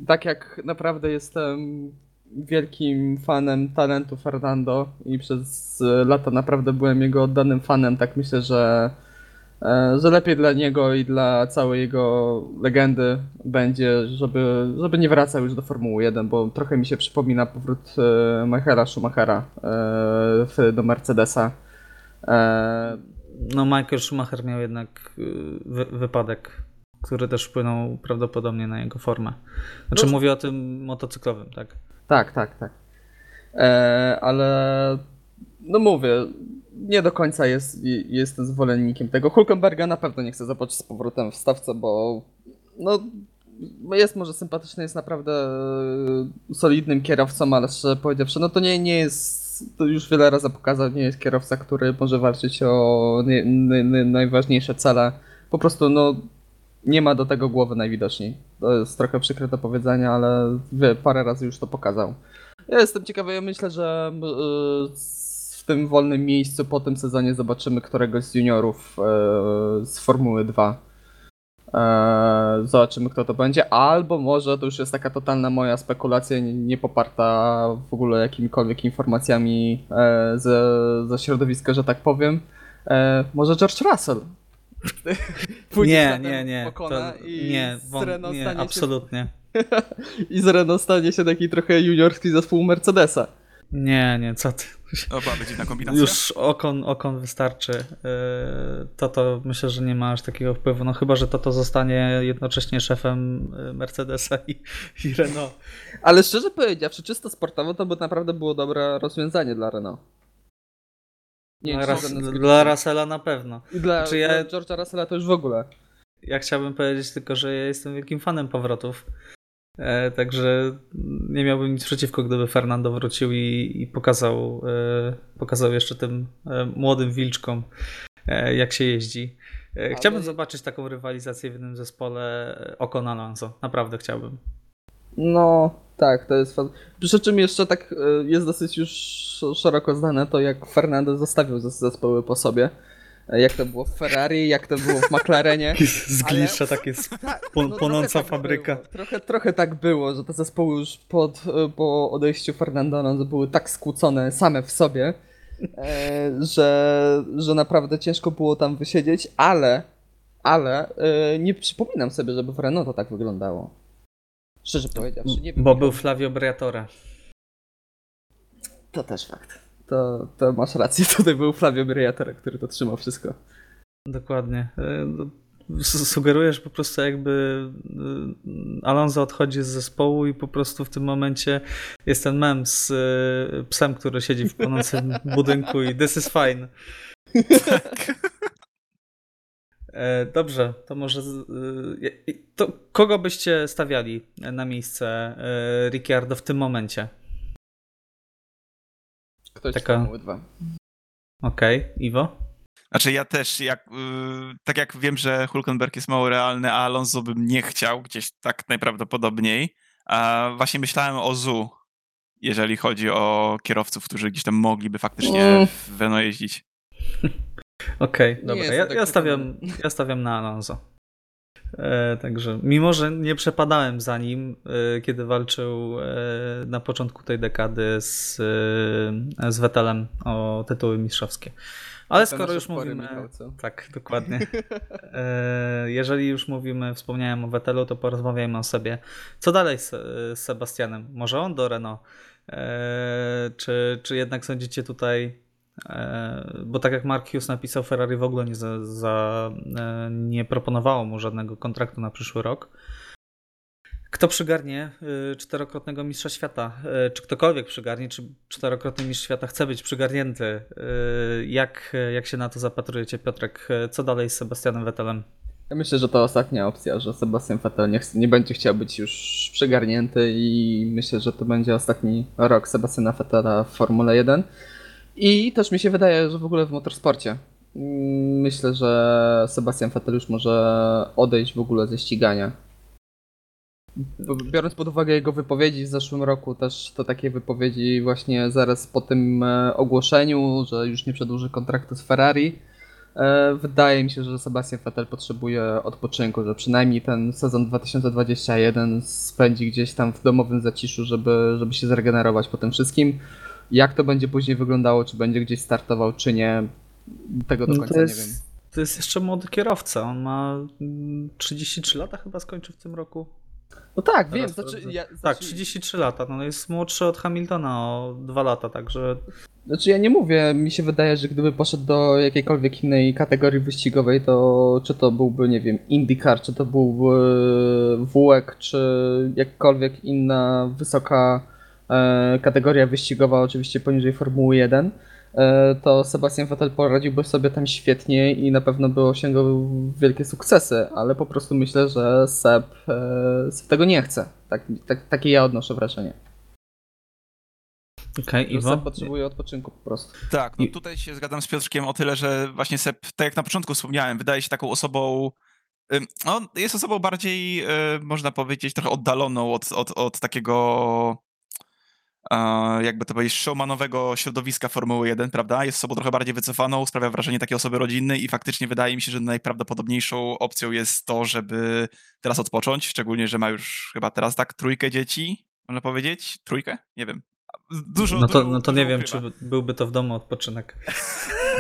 [SPEAKER 2] tak jak naprawdę jestem wielkim fanem talentu Fernando i przez lata naprawdę byłem jego oddanym fanem, tak myślę, że e, że lepiej dla niego i dla całej jego legendy będzie, żeby, żeby nie wracał już do Formuły 1, bo trochę mi się przypomina powrót e, Michaela Schumachera e, do Mercedesa.
[SPEAKER 1] No Michael Schumacher miał jednak y, wy, wypadek, który też wpłynął prawdopodobnie na jego formę. Znaczy
[SPEAKER 2] No-
[SPEAKER 1] mówię o tym motocyklowym, tak?
[SPEAKER 2] tak, tak, tak. E, ale no mówię, nie do końca jest, jestem zwolennikiem tego. Hulkenberga na pewno nie chcę zobaczyć z powrotem w stawce, bo no jest może sympatyczny, jest naprawdę e, solidnym kierowcą, ale szczerze powiedziawszy, no to nie, nie jest, to już wiele razy pokazał, nie jest kierowca, który może walczyć o nie, nie, nie, najważniejsze cele. Po prostu no nie ma do tego głowy najwidoczniej. To jest trochę przykre do powiedzenia, ale parę razy już to pokazał. Ja jestem ciekawy, ja myślę, że y, w tym wolnym miejscu po tym sezonie zobaczymy któregoś z juniorów y, z Formuły 2. E, Zobaczymy, kto to będzie, albo może to już jest taka totalna moja spekulacja, nie, nie poparta w ogóle jakimikolwiek informacjami e, ze, ze środowiska, że tak powiem. E, Może George Russell. (laughs)
[SPEAKER 1] Nie, nie, nie. To,
[SPEAKER 2] i
[SPEAKER 1] nie, wąt- nie,
[SPEAKER 2] stanie się-
[SPEAKER 1] absolutnie. (laughs)
[SPEAKER 2] I z Renault stanie się taki trochę juniorski zespół Mercedesa.
[SPEAKER 1] Nie, nie, co ty.
[SPEAKER 3] O, byłaby dziwna kombinacja.
[SPEAKER 1] Już okon, okon wystarczy. Yy, To to myślę, że nie ma aż takiego wpływu. No chyba, że to to zostanie jednocześnie szefem y, Mercedesa i, i Renault.
[SPEAKER 2] Ale szczerze powiedziawszy, czysto sportowo to by naprawdę było dobre rozwiązanie dla Renault. Nie,
[SPEAKER 1] Dla,
[SPEAKER 2] czy
[SPEAKER 1] Ras- dla Russella na pewno.
[SPEAKER 2] I dla,
[SPEAKER 1] Znaczy ja-
[SPEAKER 2] dla George'a Russella to już w ogóle.
[SPEAKER 1] Ja chciałbym powiedzieć tylko, że ja jestem wielkim fanem powrotów. E, także nie miałbym nic przeciwko, gdyby Fernando wrócił i, i pokazał, e, pokazał jeszcze tym e, młodym wilczkom, jak się jeździ. Chciałbym
[SPEAKER 2] Ale-
[SPEAKER 1] zobaczyć taką rywalizację w jednym zespole Ocon Alonso. Naprawdę chciałbym.
[SPEAKER 2] No, tak, to jest faz... Przy czym jeszcze tak jest dosyć już szeroko znane to, jak Fernando zostawił zes- zespoły po sobie. Jak to było w Ferrari, jak to było w McLarenie. (laughs)
[SPEAKER 1] Zglisze takie sp- (laughs)
[SPEAKER 2] Tak,
[SPEAKER 1] Płon-
[SPEAKER 2] trochę
[SPEAKER 1] płonąca
[SPEAKER 2] tak
[SPEAKER 1] fabryka.
[SPEAKER 2] Było. Trochę, trochę tak było, że te zespoły już pod, po odejściu Fernando Alonso były tak skłócone same w sobie, e, że, że naprawdę ciężko było tam wysiedzieć, ale, ale e, nie przypominam sobie, żeby w Renault to tak wyglądało. Szczerze powiedziawszy, nie wiem.
[SPEAKER 1] Bo był Flavio Briatore.
[SPEAKER 2] To też fakt. To, to masz rację, (laughs) tutaj był Flavio Briatore, który to trzymał wszystko.
[SPEAKER 1] Dokładnie. E, no, Sugerujesz po prostu jakby e, Alonso odchodzi z zespołu i po prostu w tym momencie jest ten mem z e, psem, który siedzi w płonącym (laughs) budynku i this is fine. E, Dobrze, to może to kogo byście stawiali na miejsce Ricciardo w tym momencie?
[SPEAKER 2] Ktoś
[SPEAKER 1] Taka-
[SPEAKER 2] 2.
[SPEAKER 1] Okej, Iwo?
[SPEAKER 3] Znaczy ja też, jak, y, tak jak wiem, że Hulkenberg jest mało realny, a Alonso bym nie chciał, gdzieś tak najprawdopodobniej, a właśnie myślałem o Zu, jeżeli chodzi o kierowców, którzy gdzieś tam mogliby faktycznie
[SPEAKER 2] Mm.
[SPEAKER 3] w Renault jeździć. (laughs)
[SPEAKER 1] Okej,
[SPEAKER 2] Nie
[SPEAKER 1] dobra. Ja,
[SPEAKER 2] tak
[SPEAKER 1] ja, stawiam, ja stawiam na Alonso. E, także, mimo że nie przepadałem za nim, e, kiedy walczył e, na początku tej dekady z, z Vettelem o tytuły mistrzowskie. Ale
[SPEAKER 2] To
[SPEAKER 1] skoro już mówimy.
[SPEAKER 2] Michał?
[SPEAKER 1] Tak, dokładnie. (laughs) Jeżeli już mówimy, wspomniałem o Vettelu, to porozmawiajmy o sobie. Co dalej z, z Sebastianem? Może on do Renault? Czy, czy jednak sądzicie tutaj, bo tak jak Mark Hughes napisał, Ferrari w ogóle nie, za, za, e, nie proponowało mu żadnego kontraktu na przyszły rok. Kto przygarnie y, czterokrotnego mistrza świata? Czy ktokolwiek przygarnie, czy czterokrotny mistrz świata chce być przygarnięty? Jak, jak się na to zapatrujecie, Piotrek? Co dalej z Sebastianem Vettelem?
[SPEAKER 2] Ja myślę, że to ostatnia opcja, że Sebastian Vettel nie, nie będzie chciał być już przygarnięty i myślę, że to będzie ostatni rok Sebastiana Vettela w Formule 1. I też mi się wydaje, że w ogóle w motorsporcie. Mm, Myślę, że Sebastian Vettel już może odejść w ogóle ze ścigania. Biorąc pod uwagę jego wypowiedzi w zeszłym roku, też to takie wypowiedzi właśnie zaraz po tym e, ogłoszeniu, że już nie przedłuży kontraktu z Ferrari, E, Wydaje mi się, że Sebastian Vettel potrzebuje odpoczynku, że przynajmniej ten sezon 2021 spędzi gdzieś tam w domowym zaciszu, żeby, żeby się zregenerować po tym wszystkim. Jak to będzie później wyglądało, czy będzie gdzieś startował, czy nie, tego do
[SPEAKER 1] No
[SPEAKER 2] końca
[SPEAKER 1] to,
[SPEAKER 2] nie wiem.
[SPEAKER 1] jest, to jest jeszcze młody kierowca. On ma mm, 33 lata chyba skończył w tym roku.
[SPEAKER 2] No tak, wiem,
[SPEAKER 1] Zaraz
[SPEAKER 2] znaczy, ja,
[SPEAKER 1] Tak,
[SPEAKER 2] znaczy,
[SPEAKER 1] 33 lata. No jest młodszy od Hamiltona o 2 lata, także
[SPEAKER 2] znaczy ja nie mówię, mi się wydaje, że gdyby poszedł do jakiejkolwiek innej kategorii wyścigowej, to czy to byłby, nie wiem, IndyCar, czy to byłby WEC, czy jakkolwiek inna wysoka e, kategoria wyścigowa, oczywiście poniżej Formuły 1, e, to Sebastian Vettel poradziłby sobie tam świetnie i na pewno by osiągał wielkie sukcesy, ale po prostu myślę, że Seb, e, Seb tego nie chce. Tak, tak, takie ja odnoszę wrażenie.
[SPEAKER 1] okej,
[SPEAKER 2] Że
[SPEAKER 1] Iwo.
[SPEAKER 2] Seb potrzebuje odpoczynku po prostu.
[SPEAKER 3] Tak, no
[SPEAKER 1] I-
[SPEAKER 3] tutaj się zgadzam z Piotrkiem o tyle, że właśnie Seb, tak jak na początku wspomniałem, wydaje się taką osobą. On jest osobą bardziej, y, można powiedzieć, trochę oddaloną od, od, od takiego, e, jakby to powiedzieć, showmanowego środowiska Formuły 1, prawda? Jest osobą trochę bardziej wycofaną, sprawia wrażenie takiej osoby rodzinnej i faktycznie wydaje mi się, że najprawdopodobniejszą opcją jest to, żeby teraz odpocząć, szczególnie, że ma już chyba teraz tak trójkę dzieci, można powiedzieć? Trójkę? Nie wiem. Dużo,
[SPEAKER 1] No to,
[SPEAKER 3] dużo,
[SPEAKER 1] no to nie wiem,
[SPEAKER 3] ukrywa.
[SPEAKER 1] czy byłby to w domu odpoczynek.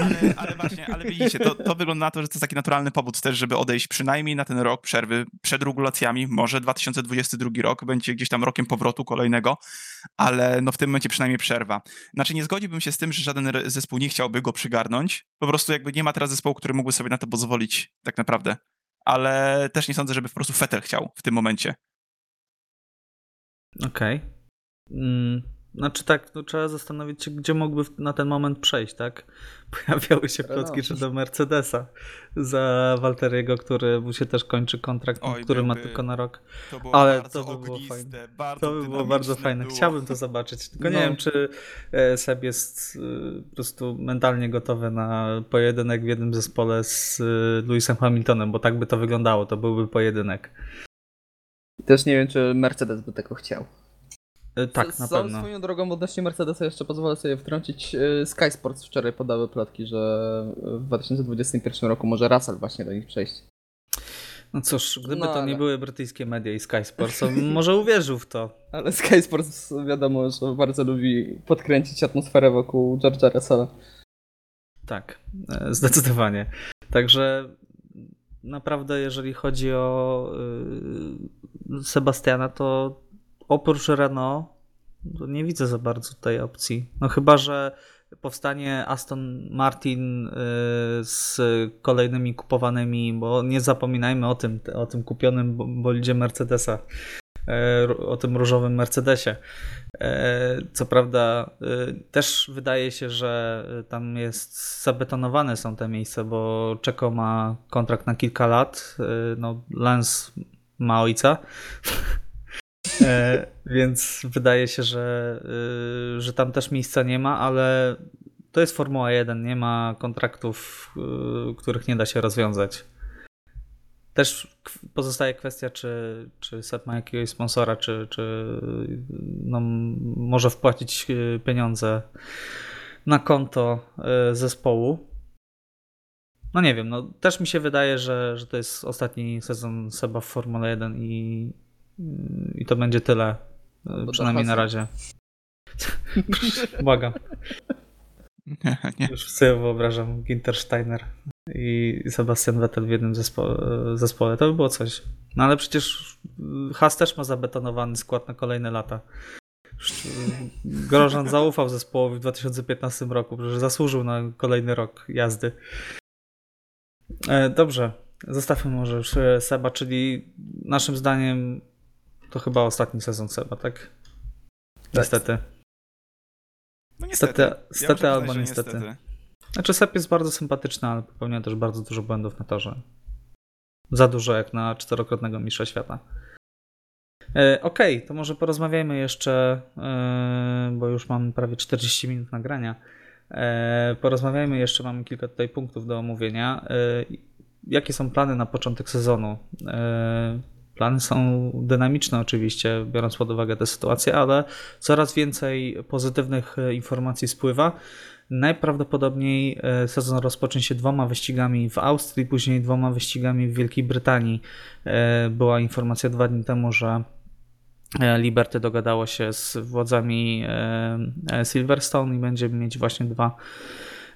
[SPEAKER 3] Ale, ale właśnie, ale widzicie, to, to wygląda na to, że to jest taki naturalny powód też, żeby odejść przynajmniej na ten rok przerwy przed regulacjami. Może 2022 rok będzie gdzieś tam rokiem powrotu kolejnego, ale no w tym momencie przynajmniej przerwa. Znaczy nie zgodziłbym się z tym, że żaden zespół nie chciałby go przygarnąć. Po prostu jakby nie ma teraz zespołu, który mógłby sobie na to pozwolić tak naprawdę. Ale też nie sądzę, żeby po prostu Fetel chciał w tym momencie.
[SPEAKER 1] Okej. Mm, Znaczy tak, no trzeba zastanowić się, gdzie mógłby na ten moment przejść, tak? (laughs) Pojawiały się plotki, czy do Mercedesa za Walteriego, który mu się też kończy kontrakt,
[SPEAKER 3] Oj,
[SPEAKER 1] który ma
[SPEAKER 3] byłby
[SPEAKER 1] tylko na rok.
[SPEAKER 3] To było
[SPEAKER 1] Ale to by było
[SPEAKER 3] ogniste,
[SPEAKER 1] fajne.
[SPEAKER 3] bardzo
[SPEAKER 1] To by było bardzo fajne.
[SPEAKER 3] duo.
[SPEAKER 1] Chciałbym to zobaczyć. Tylko nie
[SPEAKER 2] No.
[SPEAKER 1] wiem, czy e, Seb jest e, po prostu mentalnie gotowy na pojedynek w jednym zespole z e, Lewisem Hamiltonem, bo tak by to wyglądało. To byłby pojedynek.
[SPEAKER 2] Też nie wiem, czy Mercedes by tego chciał.
[SPEAKER 1] E, Tak,
[SPEAKER 2] S-
[SPEAKER 1] na pewno.
[SPEAKER 2] Swoją drogą odnośnie Mercedesa jeszcze pozwolę sobie wtrącić. y, Sky Sports wczoraj podały plotki, że w 2021 roku może Russell właśnie do nich przejść.
[SPEAKER 1] No cóż, gdyby
[SPEAKER 2] No,
[SPEAKER 1] to nie
[SPEAKER 2] ale-
[SPEAKER 1] były brytyjskie media i Sky Sports, to (laughs) może uwierzył w to.
[SPEAKER 2] Ale Sky Sports wiadomo, że bardzo lubi podkręcić atmosferę wokół George'a Russella.
[SPEAKER 1] Tak, e, zdecydowanie. Także naprawdę, jeżeli chodzi o Sebastiana, to oprócz Renault to nie widzę za bardzo tej opcji. No chyba, że powstanie Aston Martin y, z kolejnymi kupowanymi, bo nie zapominajmy o tym, o tym kupionym bo- bolidzie Mercedesa, ru- o tym różowym Mercedesie. E, Co prawda, też wydaje się, że tam jest zabetonowane są te miejsca, bo Czeko ma kontrakt na kilka lat. No, Lance ma ojca. (laughs) E, Więc wydaje się, że, e, że tam też miejsca nie ma, ale to jest Formuła 1, nie ma kontraktów, e, których nie da się rozwiązać. Też pozostaje kwestia, czy, czy Seb ma jakiegoś sponsora, czy, czy no, może wpłacić e, pieniądze na konto zespołu. no nie wiem, no też mi się wydaje, że, że to jest ostatni sezon Seba w Formule 1 i, i to będzie tyle.
[SPEAKER 2] No,
[SPEAKER 1] przynajmniej na razie. (laughs) Błagam.
[SPEAKER 3] Nie, nie.
[SPEAKER 1] Już sobie wyobrażam Ginter Steiner i Sebastian Vettel w jednym zespo zespole. To by było coś. No ale przecież Haas też ma zabetonowany skład na kolejne lata. Grożan (laughs) zaufał zespołowi w 2015 roku, że zasłużył na kolejny rok jazdy. E, dobrze, zostawmy może już e, Seba, czyli naszym zdaniem to chyba ostatni sezon Seba, tak? Niestety.
[SPEAKER 3] No niestety.
[SPEAKER 1] Niestety
[SPEAKER 3] ja
[SPEAKER 1] albo niestety. niestety. Znaczy Seb jest bardzo sympatyczny, ale popełnia też bardzo dużo błędów na torze. Za dużo jak na czterokrotnego mistrza świata. E, Okej, okay, to może porozmawiajmy jeszcze, e, bo już mamy prawie 40 minut nagrania. E, porozmawiajmy jeszcze, mamy kilka tutaj punktów do omówienia. Jakie są plany na początek sezonu? E, plany są dynamiczne oczywiście, biorąc pod uwagę tę sytuację, ale coraz więcej pozytywnych informacji spływa. Najprawdopodobniej sezon rozpocznie się dwoma wyścigami w Austrii, później dwoma wyścigami w Wielkiej Brytanii. Była informacja dwa dni temu, że E, Liberty dogadało się z władzami e, e, Silverstone i będziemy mieć właśnie dwa,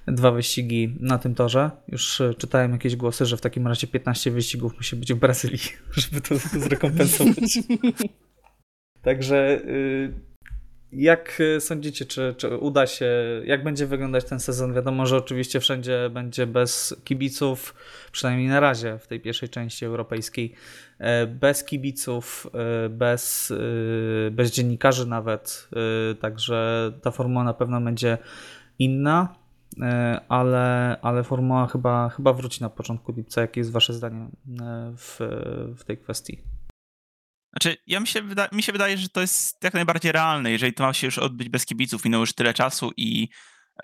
[SPEAKER 1] dwa wyścigi na tym torze. Już czytałem jakieś głosy, że w takim razie 15 wyścigów musi być w Brazylii, (laughs) żeby to (laughs) zrekompensować. (laughs) Także y, jak sądzicie, czy, czy, uda się, jak będzie wyglądać ten sezon? Wiadomo, że oczywiście wszędzie będzie bez kibiców, przynajmniej na razie w tej pierwszej części europejskiej, e, bez kibiców, e, bez, e, bez dziennikarzy nawet, także ta formuła na pewno będzie inna, ale, ale formuła chyba, chyba wróci na początku lipca. Jakie jest Wasze zdanie w, w tej kwestii?
[SPEAKER 3] Znaczy, ja mi się, wyda mi się wydaje, że to jest jak najbardziej realne. Jeżeli to ma się już odbyć bez kibiców, minęło już tyle czasu i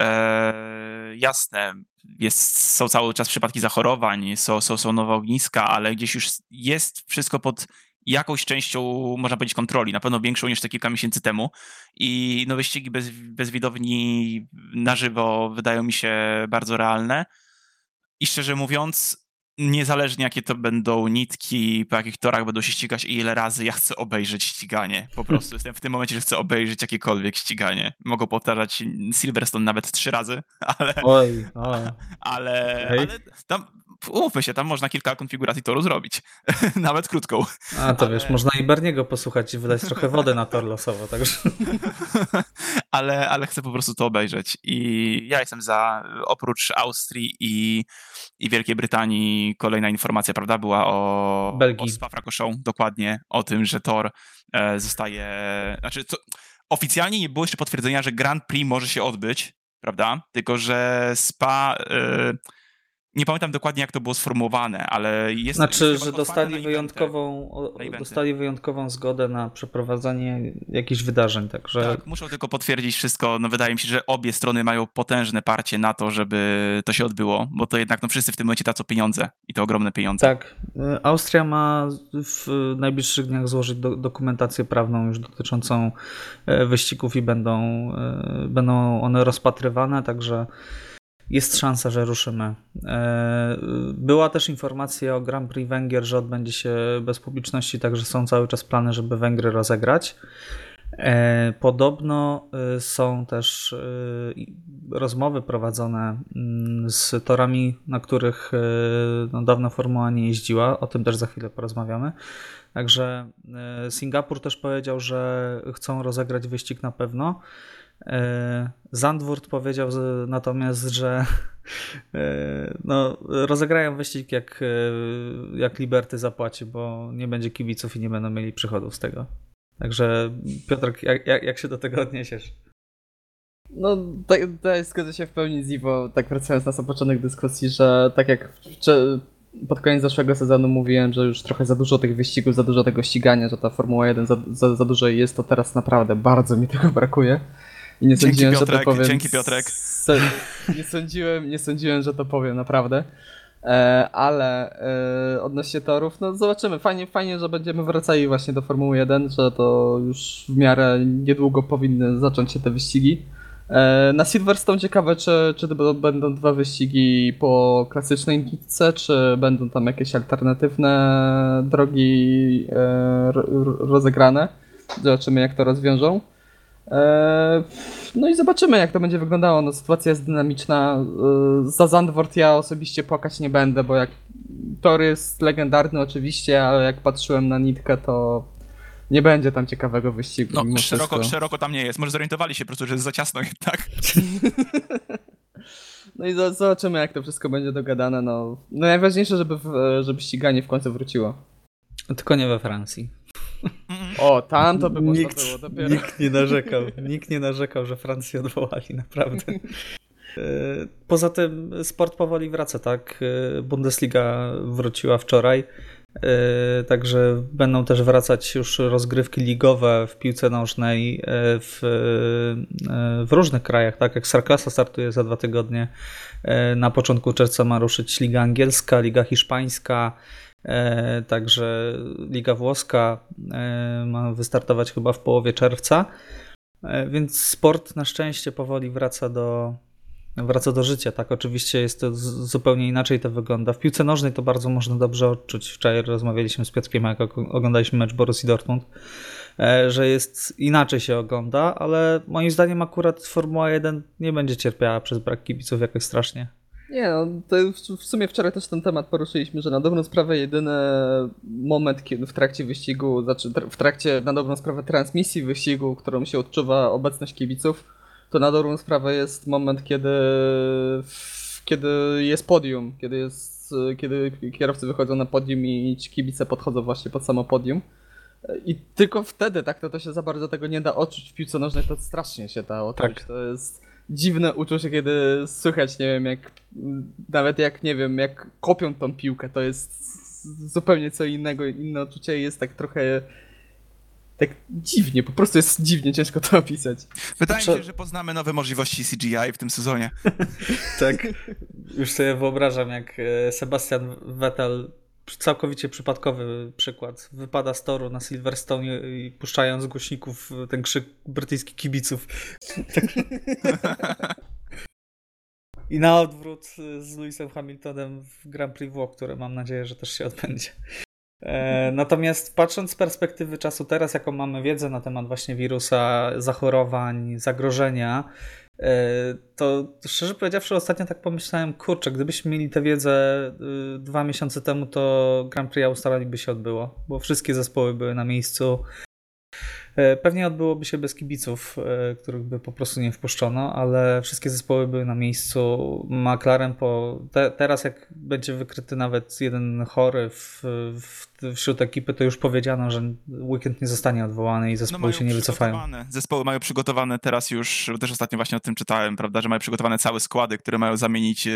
[SPEAKER 3] e, jasne, jest, są cały czas przypadki zachorowań, są, są, są nowe ogniska, ale gdzieś już jest wszystko pod jakąś częścią, można powiedzieć, kontroli, na pewno większą niż te kilka miesięcy temu. I no, wyścigi bez, bez widowni na żywo wydają mi się bardzo realne. I szczerze mówiąc, niezależnie jakie to będą nitki, po jakich torach będą się ścigać i ile razy, ja chcę obejrzeć ściganie. Po (laughs) prostu jestem w tym momencie, że chcę obejrzeć jakiekolwiek ściganie. Mogą powtarzać Silverstone nawet trzy razy, (laughs) ale...
[SPEAKER 1] Oj, oj.
[SPEAKER 3] Ale, ale tam, umówmy się, tam można kilka konfiguracji toru zrobić. (laughs) Nawet krótką.
[SPEAKER 1] A to ale... wiesz, można i Berniego posłuchać i wydać trochę wody na tor losowo, także. (laughs)
[SPEAKER 3] ale, ale chcę po prostu to obejrzeć. I ja jestem za, oprócz Austrii i, i Wielkiej Brytanii, kolejna informacja, prawda, była o,
[SPEAKER 1] Belgii.
[SPEAKER 3] o Spa-Francorchamps, dokładnie o tym, że tor e, zostaje, znaczy to, oficjalnie nie było jeszcze potwierdzenia, że Grand Prix może się odbyć, prawda, tylko że Spa... E, nie pamiętam dokładnie, jak to było sformułowane, ale jest.
[SPEAKER 1] Znaczy,
[SPEAKER 3] jest
[SPEAKER 1] że dostali wyjątkową, dostali wyjątkową zgodę na przeprowadzanie jakichś wydarzeń, także.
[SPEAKER 3] Tak, muszą tylko potwierdzić wszystko. No, wydaje mi się, że obie strony mają potężne parcie na to, żeby to się odbyło, bo to jednak no, wszyscy w tym momencie tracą pieniądze i to ogromne pieniądze.
[SPEAKER 1] Tak. Austria ma w najbliższych dniach złożyć do, dokumentację prawną już dotyczącą e, wyścigów i będą, e, będą one rozpatrywane, także jest szansa, że ruszymy. E, była też informacja o Grand Prix Węgier, że odbędzie się bez publiczności, także są cały czas plany, żeby Węgry rozegrać. E, podobno e, są też rozmowy prowadzone mm, z torami, na których no, dawno Formuła nie jeździła. O tym też za chwilę porozmawiamy. Także Singapur też powiedział, że chcą rozegrać wyścig na pewno. E, Zandvoort powiedział natomiast, że (laughs) e, no, rozegrają wyścig jak, e, jak Liberty zapłaci, bo nie będzie kibiców i nie będą mieli przychodów z tego. Także Piotrek, jak, jak, jak się do tego odniesiesz?
[SPEAKER 2] No, tak, tutaj zgodzę się w pełni z Iwo, tak wracając na sam początek dyskusji, że tak jak pod koniec zeszłego sezonu mówiłem, że już trochę za dużo tych wyścigów, za dużo tego ścigania, że ta Formuła 1 za, za, za dużo jest, to teraz naprawdę bardzo mi tego brakuje. I nie
[SPEAKER 3] dzięki
[SPEAKER 2] sądziłem,
[SPEAKER 3] Piotrek,
[SPEAKER 2] że to powiem.
[SPEAKER 3] Dzięki Piotrek. (laughs)
[SPEAKER 2] Nie sądziłem, nie sądziłem, że to powiem, naprawdę. E, ale e, odnośnie torów, no zobaczymy. Fajnie, fajnie, że będziemy wracali właśnie do Formuły 1, że to już w miarę niedługo powinny zacząć się te wyścigi. E, na Silverstone ciekawe, czy, czy to będą dwa wyścigi po klasycznej nitce, czy będą tam jakieś alternatywne drogi e, rozegrane. Zobaczymy, jak to rozwiążą. E, no i zobaczymy, jak to będzie wyglądało. No, sytuacja jest dynamiczna. Za Zandvoort ja osobiście płakać nie będę, bo jak tor jest legendarny oczywiście, ale jak patrzyłem na nitkę, to nie będzie tam ciekawego wyścigu.
[SPEAKER 3] No, szeroko, szeroko tam nie jest. Może zorientowali się po prostu, że jest za ciasno tak. (laughs)
[SPEAKER 2] no i zobaczymy, jak to wszystko będzie dogadane. No, no najważniejsze, żeby, żeby ściganie w końcu wróciło.
[SPEAKER 1] Tylko nie we Francji.
[SPEAKER 2] O, tam to by
[SPEAKER 1] można nikt, było dopiero. Nikt nie narzekał, nikt nie narzekał, że Francję odwołali, naprawdę. E, poza tym sport powoli wraca, tak? E, Bundesliga wróciła wczoraj. E, także będą też wracać już rozgrywki ligowe w piłce nożnej w, w różnych krajach, tak? Jak Sarklasa startuje za dwa tygodnie. Na początku czerwca ma ruszyć Liga Angielska, Liga Hiszpańska, także Liga Włoska ma wystartować chyba w połowie czerwca. Więc sport na szczęście powoli wraca do, wraca do życia. Tak, oczywiście jest to zupełnie inaczej to wygląda. W piłce nożnej to bardzo można dobrze odczuć. Wczoraj rozmawialiśmy z Piotrkiem, jak oglądaliśmy mecz Borussii Dortmund, e, że jest inaczej się ogląda, ale moim zdaniem akurat Formuła 1 nie będzie cierpiała przez brak kibiców jakoś strasznie.
[SPEAKER 2] Nie, no to w sumie wczoraj też ten temat poruszyliśmy, że na dobrą sprawę jedyny moment kiedy w trakcie wyścigu, znaczy w trakcie na dobrą sprawę transmisji wyścigu, którą się odczuwa obecność kibiców, to na dobrą sprawę jest moment, kiedy, kiedy jest podium, kiedy, jest, kiedy kierowcy wychodzą na podium i kibice podchodzą właśnie pod samo podium. I tylko wtedy tak to, to się za bardzo tego nie da odczuć w piłce nożnej, to strasznie się da odczuć. Tak. To jest dziwne uczucie, kiedy słychać, nie wiem, jak nawet jak, nie wiem, jak kopią tą piłkę, to jest zupełnie co innego, inne uczucie jest tak trochę tak dziwnie, po prostu jest dziwnie, ciężko to opisać.
[SPEAKER 3] Wydaje mi się, że poznamy nowe możliwości CGI w tym sezonie. (laughs)
[SPEAKER 1] tak, już sobie wyobrażam, jak e, Sebastian Vettel, całkowicie przypadkowy przykład, wypada z toru na Silverstone i puszczając z głośników ten krzyk brytyjskich kibiców. I na odwrót z Lewisem Hamiltonem w Grand Prix Włoch, które mam nadzieję, że też się odbędzie. E, natomiast patrząc z perspektywy czasu teraz, jaką mamy wiedzę na temat właśnie wirusa, zachorowań, zagrożenia, to szczerze powiedziawszy ostatnio tak pomyślałem, kurczę, gdybyśmy mieli tę wiedzę y, dwa miesiące temu, to Grand Prix Australii by się odbyło, bo wszystkie zespoły były na miejscu, E, pewnie odbyłoby się bez kibiców, e, których by po prostu nie wpuszczono, ale wszystkie zespoły były na miejscu. McLaren po, te, teraz jak będzie wykryty nawet jeden chory w, w, wśród ekipy, to już powiedziano, że weekend nie zostanie odwołany i zespoły no się nie wycofają.
[SPEAKER 3] Zespoły mają przygotowane teraz już, też ostatnio właśnie o tym czytałem, prawda, że mają przygotowane całe składy, które mają zamienić e,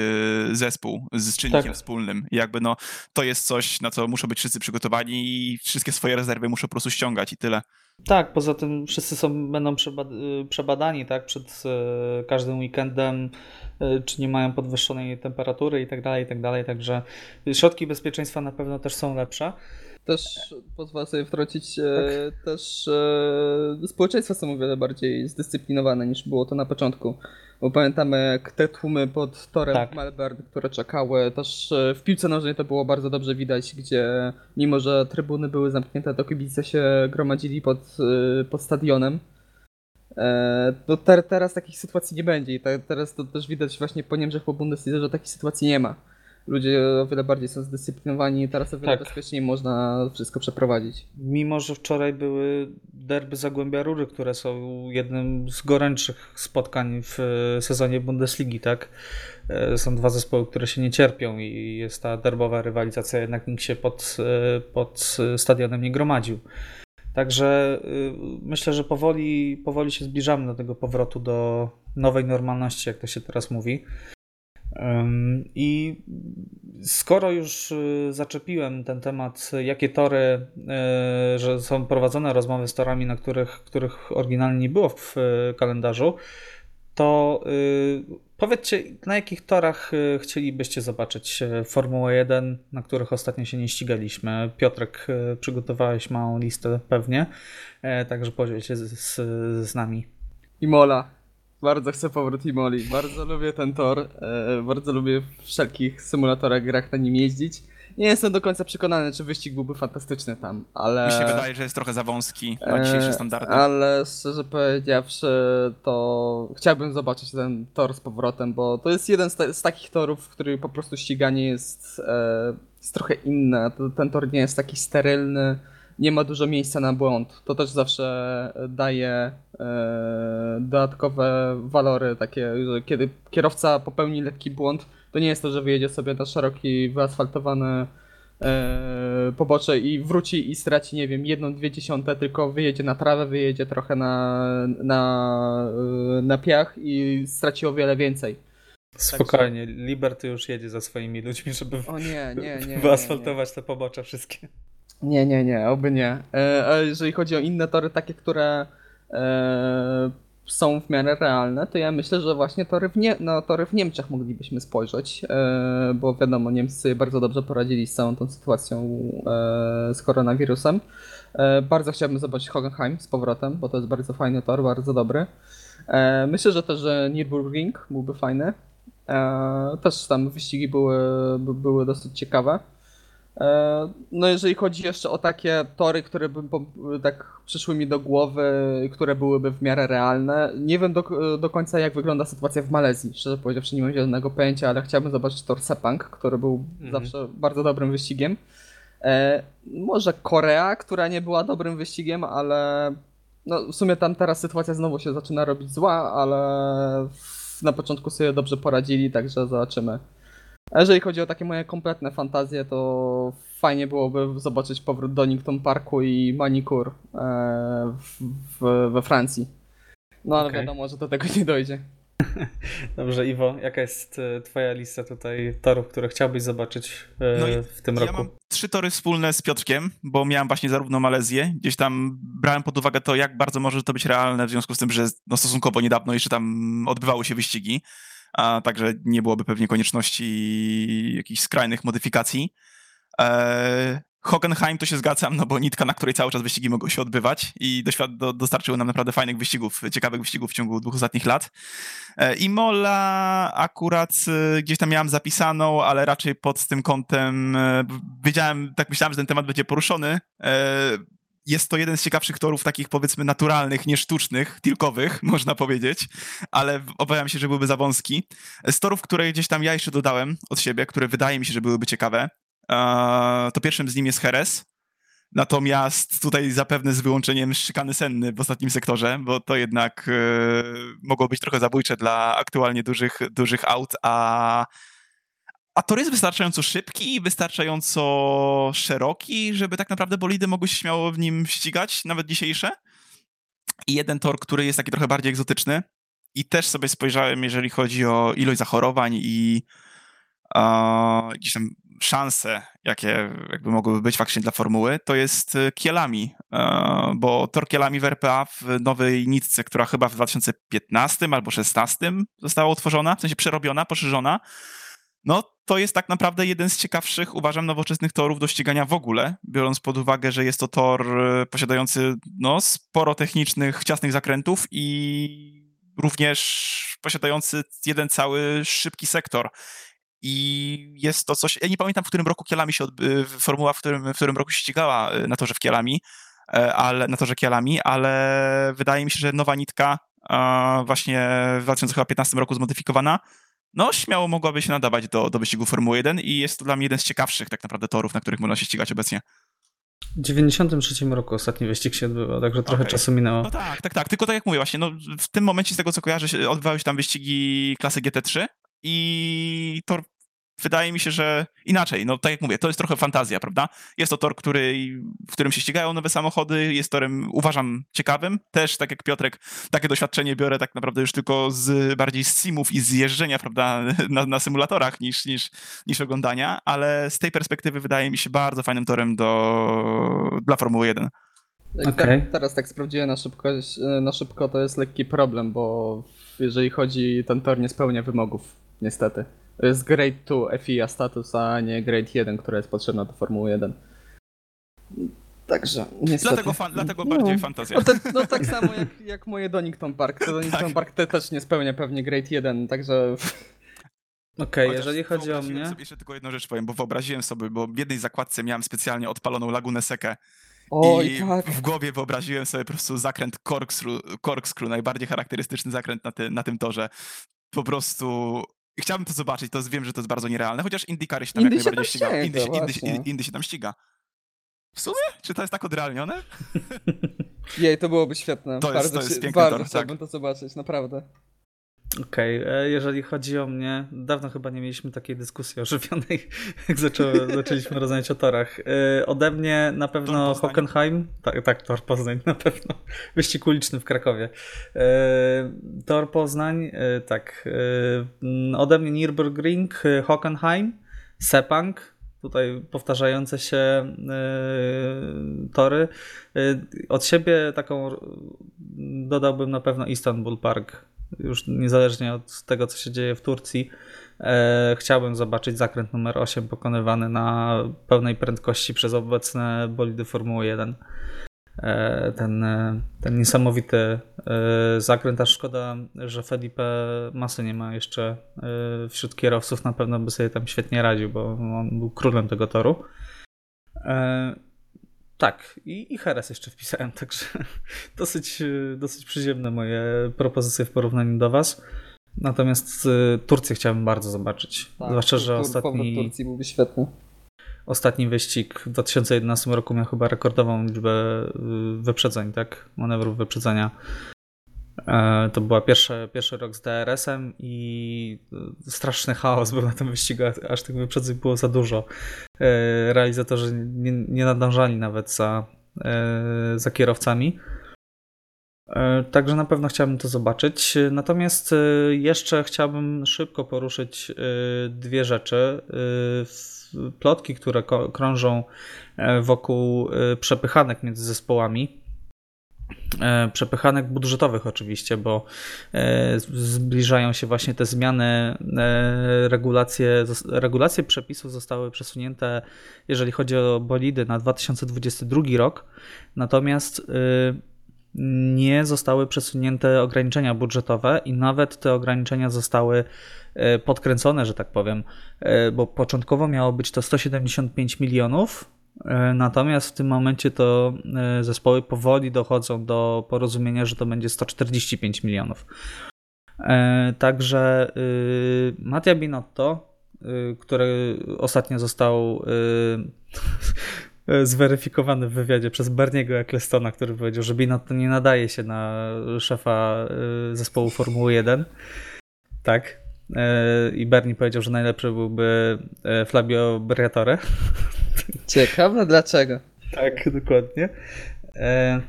[SPEAKER 3] zespół z czynnikiem tak. wspólnym. I jakby no, to jest coś, na co muszą być wszyscy przygotowani i wszystkie swoje rezerwy muszą po prostu ściągać i tyle.
[SPEAKER 1] Tak, poza tym wszyscy są, będą przebadani tak, przed e, każdym weekendem, czy nie mają podwyższonej temperatury i tak dalej, i tak dalej. Także środki bezpieczeństwa na pewno też są lepsze.
[SPEAKER 2] Też pozwolę sobie wtrącić, e, tak. też społeczeństwa są o wiele bardziej zdyscyplinowane niż było to na początku. Bo pamiętamy jak te tłumy pod torem tak. Melbourne, które czekały, też e, w piłce nożnej to było bardzo dobrze widać, gdzie mimo, że trybuny były zamknięte, to kibice się gromadzili pod, e, pod stadionem. E, no ter, teraz takich sytuacji nie będzie i te, teraz to też widać właśnie po Niemczech, po Bundesliga, że takich sytuacji nie ma ludzie o wiele bardziej są zdyscyplinowani i teraz o wiele tak. bezpieczniej można wszystko przeprowadzić.
[SPEAKER 1] Mimo, że wczoraj były derby Zagłębia Rury, które są jednym z gorętszych spotkań w sezonie Bundesligi, tak? E, są dwa zespoły, które się nie cierpią i jest ta derbowa rywalizacja, jednak nikt się pod, e, pod stadionem nie gromadził. Także y, myślę, że powoli, powoli się zbliżamy do tego powrotu do nowej normalności, jak to się teraz mówi. I skoro już y, zaczepiłem ten temat, jakie tory, y, że są prowadzone rozmowy z torami, na których, których oryginalnie nie było w kalendarzu, to powiedzcie, na jakich torach chcielibyście zobaczyć Formułę 1, na których ostatnio się nie ścigaliśmy. Piotrek, przygotowałeś małą listę pewnie, także podziel się z, z, z nami.
[SPEAKER 2] Imola. Bardzo chcę powrót Imoli. Bardzo lubię ten tor. E, bardzo lubię w wszelkich symulatorach, grach na nim jeździć. Nie jestem do końca przekonany, czy wyścig byłby fantastyczny tam, ale...
[SPEAKER 3] Mi się wydaje, że jest trochę za wąski na dzisiejsze
[SPEAKER 2] E,
[SPEAKER 3] standardy.
[SPEAKER 2] Ale szczerze powiedziawszy, to chciałbym zobaczyć ten tor z powrotem, bo to jest jeden z, ta- z takich torów, w których po prostu ściganie jest, e, jest trochę inne. Ten tor nie jest taki sterylny, nie ma dużo miejsca na błąd. To też zawsze daje e, dodatkowe walory, takie, że kiedy kierowca popełni lekki błąd, to nie jest to, że wyjedzie sobie na szeroki, wyasfaltowany e, pobocze i wróci i straci, nie wiem, jedną, dwie dziesiąte, tylko wyjedzie na trawę, wyjedzie trochę na, na, e, na piach i straci o wiele więcej.
[SPEAKER 1] Spokojnie, Liberty już jedzie za swoimi ludźmi, żeby
[SPEAKER 2] O nie, nie, nie. nie,
[SPEAKER 1] wyasfaltować te pobocza wszystkie.
[SPEAKER 2] Nie, nie, nie, oby nie. E, a jeżeli chodzi o inne tory, takie, które e, są w miarę realne, to ja myślę, że właśnie tory w, nie, no, tory w Niemczech moglibyśmy spojrzeć, e, bo wiadomo, Niemcy bardzo dobrze poradzili z całą tą sytuacją z koronawirusem. Bardzo chciałbym zobaczyć Hockenheim z powrotem, bo to jest bardzo fajny tor, bardzo dobry. Myślę, że też, że Nürburgring byłby fajny. Też tam wyścigi były, by- były dosyć ciekawe. E, No jeżeli chodzi jeszcze o takie tory, które by po- tak przyszły mi do głowy, które byłyby w miarę realne, nie wiem do, do końca jak wygląda sytuacja w Malezji. Szczerze powiedziawszy nie mam zielonego pojęcia, ale chciałbym zobaczyć tor Sepang, który był
[SPEAKER 1] Mhm.
[SPEAKER 2] zawsze bardzo dobrym wyścigiem. E, może Korea, która nie była dobrym wyścigiem, ale no, w sumie tam teraz sytuacja znowu się zaczyna robić zła, ale na początku sobie dobrze poradzili, także zobaczymy. A jeżeli chodzi o takie moje kompletne fantazje, to fajnie byłoby zobaczyć powrót Donington Parku i Manicure e, w, w, we Francji. No ale
[SPEAKER 1] Okej.
[SPEAKER 2] wiadomo, że do tego nie dojdzie. (laughs)
[SPEAKER 1] Dobrze, Iwo, jaka jest e, twoja lista tutaj torów, które chciałbyś zobaczyć e,
[SPEAKER 3] No
[SPEAKER 1] w tym
[SPEAKER 3] Ja
[SPEAKER 1] roku?
[SPEAKER 3] mam trzy tory wspólne z Piotrkiem, bo miałem właśnie zarówno Malezję, gdzieś tam brałem pod uwagę to, jak bardzo może to być realne, w związku z tym, że no, stosunkowo niedawno jeszcze tam odbywały się wyścigi, a także nie byłoby pewnie konieczności jakichś skrajnych modyfikacji. Eee, Hockenheim to się zgadzam, no bo nitka, na której cały czas wyścigi mogą się odbywać i doświad- do, dostarczyły nam naprawdę fajnych wyścigów, ciekawych wyścigów w ciągu dwóch ostatnich lat. E, I Mola akurat e, gdzieś tam miałem zapisaną, ale raczej pod tym kątem e, wiedziałem, tak myślałem, że ten temat będzie poruszony. Jest to jeden z ciekawszych torów takich powiedzmy naturalnych, nie sztucznych, tilkowych, (laughs) można powiedzieć, ale obawiam się, że byłby za wąski. Z torów, które gdzieś tam ja jeszcze dodałem od siebie, które wydaje mi się, że byłyby ciekawe, to pierwszym z nim jest Heres. Natomiast tutaj zapewne z wyłączeniem szykany senny w ostatnim sektorze, bo to jednak e, mogło być trochę zabójcze dla aktualnie dużych, dużych aut, a, a tor jest wystarczająco szybki i wystarczająco szeroki, żeby tak naprawdę bolidy mogły się śmiało w nim ścigać, nawet dzisiejsze. I jeden tor, który jest taki trochę bardziej egzotyczny i też sobie spojrzałem, jeżeli chodzi o ilość zachorowań i e, gdzieś tam szanse, jakie jakby mogłyby być faktycznie dla formuły, to jest e, Kielami, e, bo tor Kielami w RPA w nowej nitce, która chyba w 2015 albo 2016 została utworzona, w sensie przerobiona, poszerzona, no to jest tak naprawdę jeden z ciekawszych, uważam, nowoczesnych torów do ścigania w ogóle, biorąc pod uwagę, że jest to tor e, posiadający no, sporo technicznych, ciasnych zakrętów i również posiadający jeden cały szybki sektor. I jest to coś. Ja nie pamiętam, w którym roku Kielami się odby... formuła, w którym, w którym roku się ścigała e, na torze w Kielami, e, ale na torze Kielami, ale wydaje mi się, że nowa nitka właśnie w 2015 roku zmodyfikowana, no śmiało mogłaby się nadawać do, do wyścigu Formuły 1 i jest to dla mnie jeden z ciekawszych tak naprawdę torów, na których można się ścigać obecnie.
[SPEAKER 1] W 93 roku ostatni wyścig się odbywał, także trochę
[SPEAKER 3] Okej.
[SPEAKER 1] czasu minęło.
[SPEAKER 3] No tak, tak, tak. Tylko tak jak mówię, właśnie, no, w tym momencie, z tego co kojarzę, odbywały się tam wyścigi klasy GT3 i tor wydaje mi się, że inaczej. No tak jak mówię, to jest trochę fantazja, prawda? Jest to tor, który, w którym się ścigają nowe samochody, jest torem, uważam, ciekawym. Też, tak jak Piotrek, takie doświadczenie biorę tak naprawdę już tylko z bardziej z simów i z jeżdżenia, prawda, (laughs) na, na symulatorach niż, niż, niż oglądania, ale z tej perspektywy wydaje mi się bardzo fajnym torem do, dla Formuły 1.
[SPEAKER 2] Jak
[SPEAKER 1] Okej.
[SPEAKER 2] te- teraz tak sprawdziłem na szybko, na szybko, to jest lekki problem, bo jeżeli chodzi, ten tor nie spełnia wymogów, niestety. To jest Grade 2 FIA status, a nie Grade 1, która jest potrzebna do Formuły 1. Także niestety.
[SPEAKER 3] Dlatego, fan, dlatego bardziej
[SPEAKER 2] no.
[SPEAKER 3] fantazja.
[SPEAKER 2] No, te, no tak samo jak, jak moje Donington Park. To Donington (laughs)
[SPEAKER 3] Tak.
[SPEAKER 2] Park te też nie spełnia pewnie Grade 1, także
[SPEAKER 1] Okej,
[SPEAKER 3] Chociaż
[SPEAKER 1] jeżeli chodzi o mnie.
[SPEAKER 3] Sobie, jeszcze tylko jedną rzecz powiem, bo wyobraziłem sobie, bo w jednej zakładce miałem specjalnie odpaloną lagunę sekę
[SPEAKER 2] Oj,
[SPEAKER 3] i
[SPEAKER 2] tak.
[SPEAKER 3] w głowie wyobraziłem sobie po prostu zakręt corkscrew, corkscrew najbardziej charakterystyczny zakręt na, ty, na tym torze. Po prostu chciałbym to zobaczyć, to wiem, że to jest bardzo nierealne, chociaż IndyCar się tam
[SPEAKER 2] Indy
[SPEAKER 3] jak
[SPEAKER 2] się
[SPEAKER 3] najbardziej
[SPEAKER 2] tam
[SPEAKER 3] ściga.
[SPEAKER 2] ściga,
[SPEAKER 3] Indy, się- Indy, się-
[SPEAKER 2] właśnie.
[SPEAKER 3] Indy się tam ściga. W sumie? Czy to jest tak odrealnione? (laughs)
[SPEAKER 2] Jej, to byłoby świetne.
[SPEAKER 3] To jest-
[SPEAKER 2] bardzo
[SPEAKER 3] to jest
[SPEAKER 2] chci-
[SPEAKER 3] piękny
[SPEAKER 2] bardzo
[SPEAKER 3] tor,
[SPEAKER 2] chciałbym
[SPEAKER 3] tak.
[SPEAKER 2] to zobaczyć, naprawdę.
[SPEAKER 1] Okej, e, jeżeli chodzi o mnie, dawno chyba nie mieliśmy takiej dyskusji ożywionej, (laughs) jak zaczęło, zaczęliśmy rozmawiać o torach. E, Ode mnie na pewno. Hockenheim, tak, tak, Tor Poznań na pewno, (laughs) wyścig uliczny w Krakowie. E, Tor Poznań, tak, ode mnie Nürburgring, Hockenheim, Sepang, tutaj powtarzające się tory. Od siebie taką dodałbym na pewno Istanbul Park. Już niezależnie od tego, co się dzieje w Turcji, e, chciałbym zobaczyć zakręt numer 8 pokonywany na pełnej prędkości przez obecne bolidy Formuły 1. E, ten, e, ten niesamowity e, zakręt, a szkoda, że Felipe Masy nie ma jeszcze e, wśród kierowców, na pewno by sobie tam świetnie radził, bo on był królem tego toru. Tak, i, i Heres jeszcze wpisałem, (laughs) także dosyć, e, dosyć przyziemne moje propozycje w porównaniu do Was. Natomiast e, Turcję chciałbym bardzo zobaczyć.
[SPEAKER 2] Tak,
[SPEAKER 1] Zwłaszcza, że ostatni,
[SPEAKER 2] Turcji byłby świetny.
[SPEAKER 1] ostatni wyścig w 2011 roku miał chyba rekordową liczbę y, wyprzedzeń, tak? Manewrów wyprzedzenia. E, To była pierwszy, pierwszy rok z DRS-em i y, straszny chaos był na tym wyścigu, aż tych wyprzedzeń było za dużo. E, Realizatorzy nie, nie nadążali nawet za, e, za kierowcami. E, Także na pewno chciałbym to zobaczyć. Natomiast e, jeszcze chciałbym szybko poruszyć e, dwie rzeczy. E, Plotki, które krążą e, wokół e, przepychanek między zespołami. E, Przepychanek budżetowych oczywiście, bo e, zbliżają się właśnie te zmiany. e, Regulacje, regulacje przepisów zostały przesunięte, jeżeli chodzi o bolidy, na 2022 rok. Natomiast y, nie zostały przesunięte ograniczenia budżetowe i nawet te ograniczenia zostały podkręcone, że tak powiem, bo początkowo miało być to 175 milionów. Y, Natomiast w tym momencie to y, zespoły powoli dochodzą do porozumienia, że to będzie 145 milionów. E, Także y, Mattia Binotto, y, który ostatnio został y, (laughs) zweryfikowany w wywiadzie przez Berniego Ecclestona, który powiedział, że Binotto nie nadaje się na szefa zespołu Formuły 1. Tak. E, I Bernie powiedział, że najlepszy byłby e, Flavio Briatore. (laughs)
[SPEAKER 2] Ciekawe dlaczego.
[SPEAKER 1] Tak, dokładnie. E,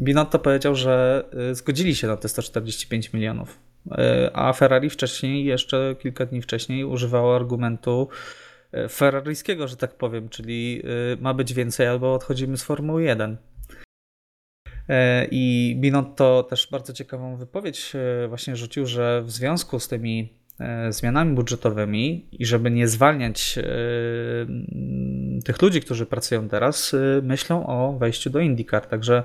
[SPEAKER 1] Binotto powiedział, że e, zgodzili się na te 145 milionów, E, a Ferrari wcześniej, jeszcze kilka dni wcześniej, używało argumentu ferraryjskiego, że tak powiem, czyli ma być więcej albo odchodzimy z Formuły 1. E, I Binotto też bardzo ciekawą wypowiedź właśnie rzucił, że w związku z tymi zmianami budżetowymi i żeby nie zwalniać tych ludzi, którzy pracują teraz, e, myślą o wejściu do IndyCar. Także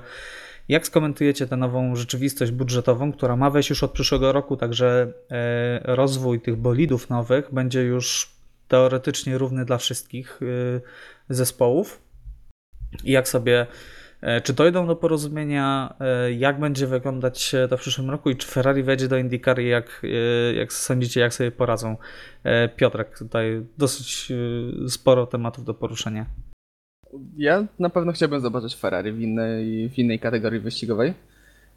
[SPEAKER 1] jak skomentujecie tę nową rzeczywistość budżetową, która ma wejść już od przyszłego roku, także e, rozwój tych bolidów nowych będzie już teoretycznie równy dla wszystkich e, zespołów? I jak sobie Czy dojdą do porozumienia, e, jak będzie wyglądać to w przyszłym roku i czy Ferrari wejdzie do IndyCar jak, e, jak sądzicie, jak sobie poradzą? E, Piotrek, tutaj dosyć e, sporo tematów do poruszenia.
[SPEAKER 2] Ja na pewno chciałbym zobaczyć Ferrari w innej, w innej kategorii wyścigowej.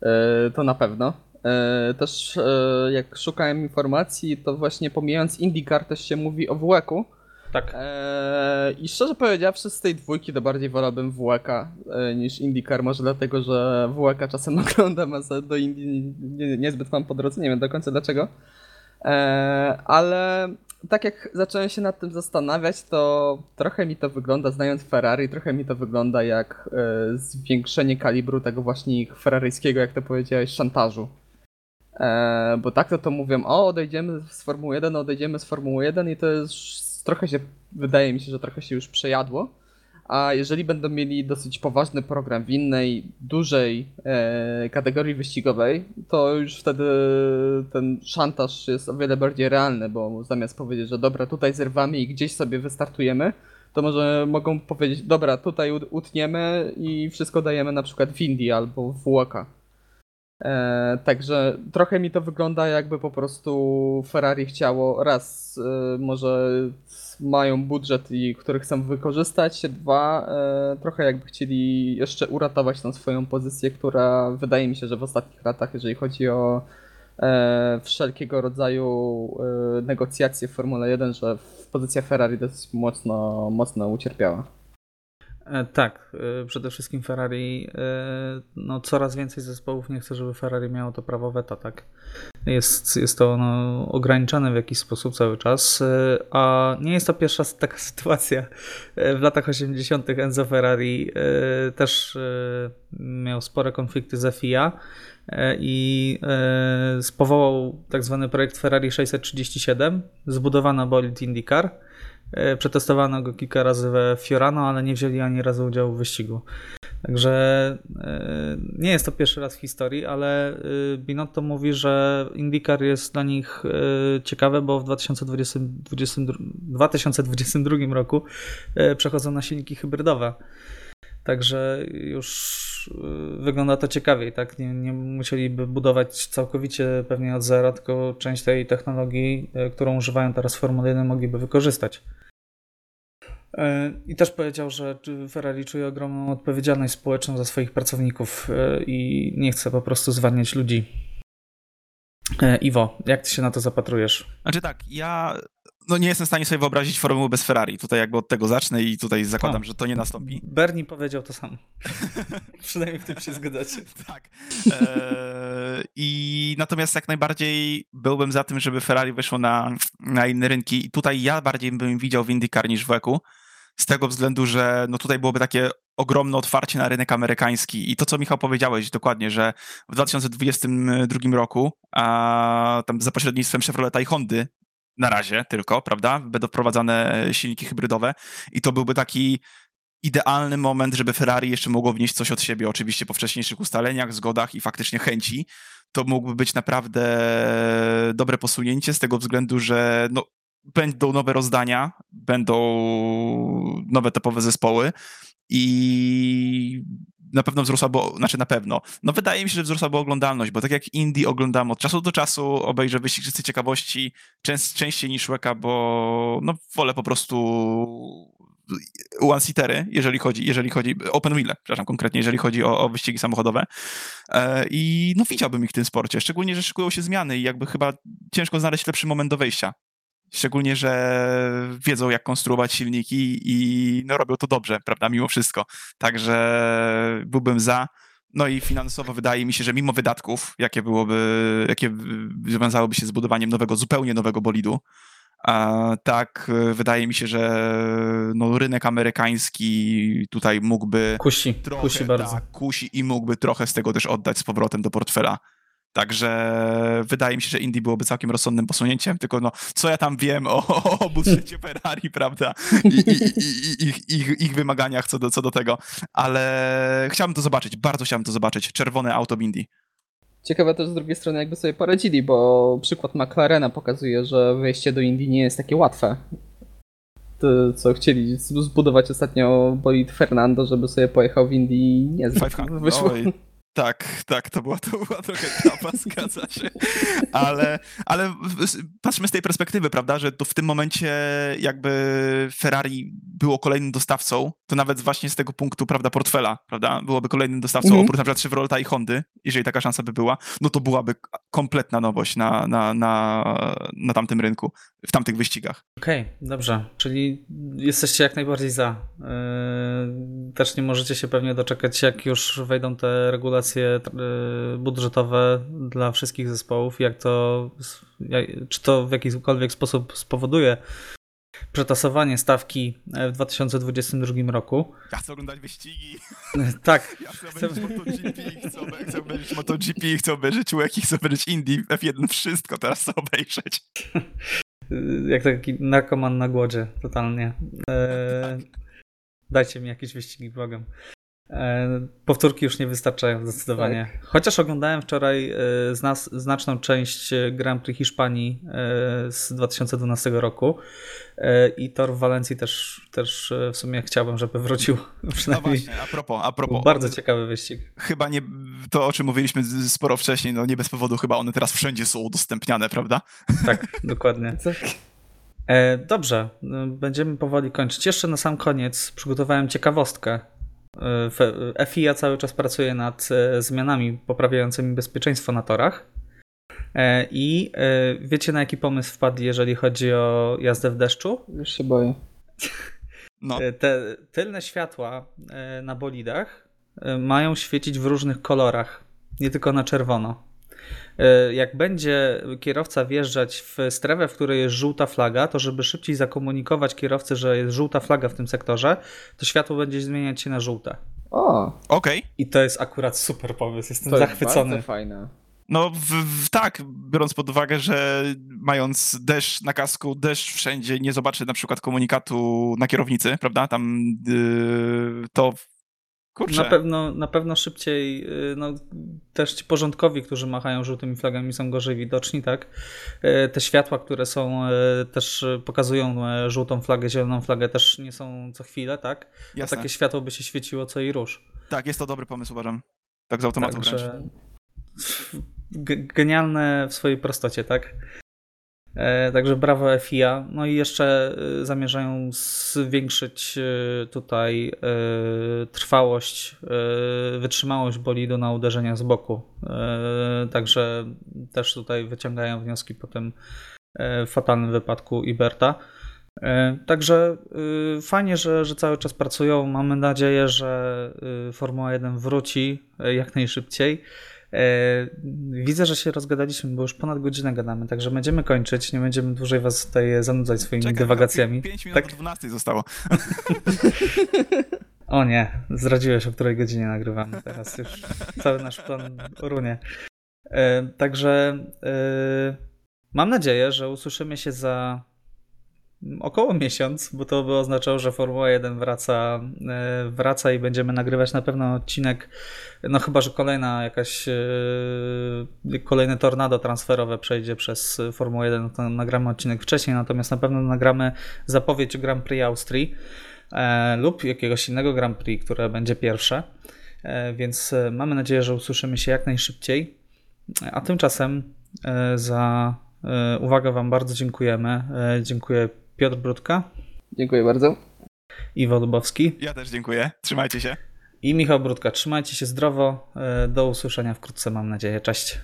[SPEAKER 2] E, To na pewno. E, Też e, jak szukałem informacji, to właśnie pomijając IndyCar też się mówi o WEC-u.
[SPEAKER 1] Tak.
[SPEAKER 2] E, I szczerze powiedziawszy, z tej dwójki to bardziej wolałbym WEC-a e, niż IndyCar. Może dlatego, że WEC-a czasem (laughs) oglądam, a do Indy nie, niezbyt mam po drodze, nie wiem do końca dlaczego. E, Ale tak jak zacząłem się nad tym zastanawiać, to trochę mi to wygląda, znając Ferrari, trochę mi to wygląda jak e, zwiększenie kalibru tego właśnie ich ferraryjskiego, jak to powiedziałeś, szantażu. E, bo tak to to mówią, o odejdziemy z Formuły 1, odejdziemy z Formuły 1 i to jest trochę się, wydaje mi się, że trochę się już przejadło. a jeżeli będą mieli dosyć poważny program w innej, dużej e, kategorii wyścigowej, to już wtedy ten szantaż jest o wiele bardziej realny, bo zamiast powiedzieć, że dobra, tutaj zerwamy i gdzieś sobie wystartujemy, to może mogą powiedzieć, dobra, tutaj utniemy i wszystko dajemy na przykład w Indii albo w Łoka. E, także trochę mi to wygląda jakby po prostu Ferrari chciało raz, e, może mają budżet, i który chcą wykorzystać, dwa, e, trochę jakby chcieli jeszcze uratować tą swoją pozycję, która wydaje mi się, że w ostatnich latach, jeżeli chodzi o e, wszelkiego rodzaju e, negocjacje w Formule 1, że pozycja Ferrari dosyć mocno, mocno ucierpiała.
[SPEAKER 1] E, tak, e, przede wszystkim Ferrari, e, no coraz więcej zespołów nie chce, żeby Ferrari miało to prawo weta, tak. Jest, jest to no, ograniczane w jakiś sposób cały czas, a nie jest to pierwsza taka (laughs) sytuacja. W latach 80. Enzo Ferrari też miał spore konflikty z FIA i spowołał tak zwany projekt Ferrari 637, zbudowano bolid IndyCar, przetestowano go kilka razy we Fiorano, ale nie wzięli ani razu udziału w wyścigu. Także e, nie jest to pierwszy raz w historii, ale e, Binotto mówi, że IndyCar jest dla nich ciekawe, bo w 2020, 2022 roku przechodzą na silniki hybrydowe. Także już wygląda to ciekawiej, tak? Nie, nie musieliby budować całkowicie pewnie od zera, tylko część tej technologii, którą używają teraz Formuły 1 mogliby wykorzystać. E, I też powiedział, że Ferrari czuje ogromną odpowiedzialność społeczną za swoich pracowników e, i nie chce po prostu zwalniać ludzi. E, Iwo, jak ty się na to zapatrujesz?
[SPEAKER 3] Znaczy tak, ja no nie jestem w stanie sobie wyobrazić formuły bez Ferrari. Tutaj jakby od tego zacznę i tutaj zakładam, że to nie nastąpi.
[SPEAKER 1] Bernie powiedział to samo. (laughs) Przynajmniej w tym się zgadzacie. (laughs)
[SPEAKER 3] tak. Eee, I natomiast jak najbardziej byłbym za tym, żeby Ferrari wyszło na, na inne rynki. I tutaj ja bardziej bym widział w IndyCar niż w Eku z tego względu, że no tutaj byłoby takie ogromne otwarcie na rynek amerykański. I to, co Michał powiedziałeś dokładnie, że w 2022 roku, a tam za pośrednictwem Chevroleta i Hondy na razie tylko, prawda, będą wprowadzane silniki hybrydowe i to byłby taki idealny moment, żeby Ferrari jeszcze mogło wnieść coś od siebie, oczywiście po wcześniejszych ustaleniach, zgodach i faktycznie chęci. To mógłby być naprawdę dobre posunięcie z tego względu, że no, będą nowe rozdania, będą nowe topowe zespoły i na pewno wzrosłaby, znaczy na pewno, no wydaje mi się, że wzrosłaby oglądalność, bo tak jak Indie oglądam od czasu do czasu, obejrzę wyścig czysty ciekawości, częst, częściej niż Łeka, bo no wolę po prostu one-seatery, jeżeli chodzi, jeżeli chodzi, open wheel, przepraszam, konkretnie, jeżeli chodzi o, o wyścigi samochodowe. E, I no widziałbym ich w tym sporcie, szczególnie, że szykują się zmiany i jakby chyba ciężko znaleźć lepszy moment do wejścia. Szczególnie, że wiedzą, jak konstruować silniki i no, robią to dobrze, prawda, mimo wszystko. Także byłbym za. No i finansowo wydaje mi się, że mimo wydatków, jakie byłoby, jakie związałyby się z budowaniem nowego, zupełnie nowego bolidu, a tak wydaje mi się, że no, rynek amerykański tutaj mógłby.
[SPEAKER 1] Kusi, trochę, kusi bardzo. Tak,
[SPEAKER 3] kusi i mógłby trochę z tego też oddać z powrotem do portfela Także wydaje mi się, że Indy byłoby całkiem rozsądnym posunięciem, tylko no, co ja tam wiem o, o budżecie Ferrari, prawda, i, i, i, ich, ich, ich, wymaganiach co do, co do tego, ale chciałbym to zobaczyć, bardzo chciałbym to zobaczyć, czerwone auto Indy.
[SPEAKER 2] Ciekawe też z drugiej strony, jakby sobie poradzili, bo przykład McLarena pokazuje, że wejście do Indii nie jest takie łatwe. To, co chcieli zbudować ostatnio bolid Fernando, żeby sobie pojechał w Indii, nie wyszło. Oj.
[SPEAKER 3] Tak, tak, to była, to była trochę trapa, (laughs) zgadza się. Ale, ale patrzmy z tej perspektywy, prawda, że to w tym momencie jakby Ferrari było kolejnym dostawcą, to nawet właśnie z tego punktu, prawda, portfela, prawda, byłoby kolejnym dostawcą, mm -hmm. oprócz na przykład Chevroleta i Hondy, jeżeli taka szansa by była, no to byłaby kompletna nowość na, na, na, na tamtym rynku, w tamtych wyścigach.
[SPEAKER 1] Okej, okay, dobrze, czyli jesteście jak najbardziej za. Yy, też nie możecie się pewnie doczekać, jak już wejdą te regulacje regulacje y, budżetowe dla wszystkich zespołów, jak to, jak, czy to w jakikolwiek sposób spowoduje przetasowanie stawki w 2022 roku.
[SPEAKER 3] Ja chcę oglądać wyścigi.
[SPEAKER 1] Tak.
[SPEAKER 3] Ja chcę obejrzeć MotoGP, chcę, chcę obejrzeć MotoGP, chcę obejrzeć Łeki, chcę obejrzeć Indie, F1, wszystko teraz chcę obejrzeć.
[SPEAKER 1] Jak taki narkoman na głodzie, totalnie. E... Dajcie mi jakieś wyścigi, błagam. E, powtórki już nie wystarczają zdecydowanie. Tak. Chociaż oglądałem wczoraj e, znaczną część e, Grand Prix Hiszpanii z 2012 roku i tor w Walencji też, też w sumie chciałbym, żeby wrócił. (laughs)
[SPEAKER 3] No właśnie, a propos, a propos.
[SPEAKER 1] Bardzo ciekawy wyścig.
[SPEAKER 3] Chyba nie, to o czym mówiliśmy sporo wcześniej, no nie bez powodu chyba one teraz wszędzie są udostępniane, prawda?
[SPEAKER 1] Tak, (laughs) dokładnie. Dobrze, będziemy powoli kończyć. Jeszcze na sam koniec przygotowałem ciekawostkę FIA cały czas pracuje nad e, zmianami poprawiającymi bezpieczeństwo na torach. E, I e, wiecie, na jaki pomysł wpadł, jeżeli chodzi o jazdę w deszczu?
[SPEAKER 2] Już się boję.
[SPEAKER 1] No. Te tylne światła na bolidach mają świecić w różnych kolorach, nie tylko na czerwono. E, jak będzie kierowca wjeżdżać w strefę, w której jest żółta flaga, to żeby szybciej zakomunikować kierowcy, że jest żółta flaga w tym sektorze, to światło będzie zmieniać się na żółte.
[SPEAKER 2] O,
[SPEAKER 3] okej. Okay.
[SPEAKER 1] I to jest akurat super pomysł, jestem to zachwycony.
[SPEAKER 2] Jest bardzo fajne.
[SPEAKER 3] No w, w, tak, biorąc pod uwagę, że mając deszcz na kasku, deszcz wszędzie, nie zobaczy na przykład komunikatu na kierownicy, prawda? Tam yy, to
[SPEAKER 1] Kurczę. Na pewno, na pewno szybciej, y, no, też ci porządkowi, którzy machają żółtymi flagami są gorzej widoczni, tak? Y, te światła, które są, y, też pokazują żółtą flagę, zieloną flagę, też nie są co chwilę, tak? Jasne. takie światło by się świeciło co i róż.
[SPEAKER 3] Tak, jest to dobry pomysł, uważam. Tak z automatu
[SPEAKER 1] Także... Genialne w swojej prostocie, tak? E, także brawo FIA. No i jeszcze e, zamierzają zwiększyć e, tutaj trwałość, wytrzymałość bolidu na uderzenia z boku. Także też tutaj wyciągają wnioski po tym fatalnym wypadku Iberta. Także fajnie, że, że cały czas pracują. Mamy nadzieję, że Formuła 1 wróci jak najszybciej. E, widzę, że się rozgadaliśmy, bo już ponad godzinę gadamy, także będziemy kończyć. Nie będziemy dłużej was tutaj zanudzać swoimi Czekaj, dywagacjami.
[SPEAKER 3] 5 minut tak? do 12 zostało. (laughs)
[SPEAKER 1] O nie, zdradziłeś, o której godzinie nagrywamy teraz. Już cały nasz plan runie. E, także e, mam nadzieję, że usłyszymy się za około miesiąc, bo to by oznaczało, że Formuła 1 wraca, e, wraca i będziemy nagrywać na pewno odcinek, no chyba, że kolejna jakaś e, kolejne tornado transferowe przejdzie przez Formułę 1, to nagramy odcinek wcześniej, natomiast na pewno nagramy zapowiedź Grand Prix Austrii e, lub jakiegoś innego Grand Prix, które będzie pierwsze, więc mamy nadzieję, że usłyszymy się jak najszybciej, a tymczasem za uwagę Wam bardzo dziękujemy. Dziękuję Piotr Brudka.
[SPEAKER 2] Dziękuję bardzo.
[SPEAKER 1] Iwo Lubowski.
[SPEAKER 3] Ja też dziękuję. Trzymajcie się.
[SPEAKER 1] I Michał Brudka. Trzymajcie się zdrowo. E, do usłyszenia wkrótce, mam nadzieję. Cześć.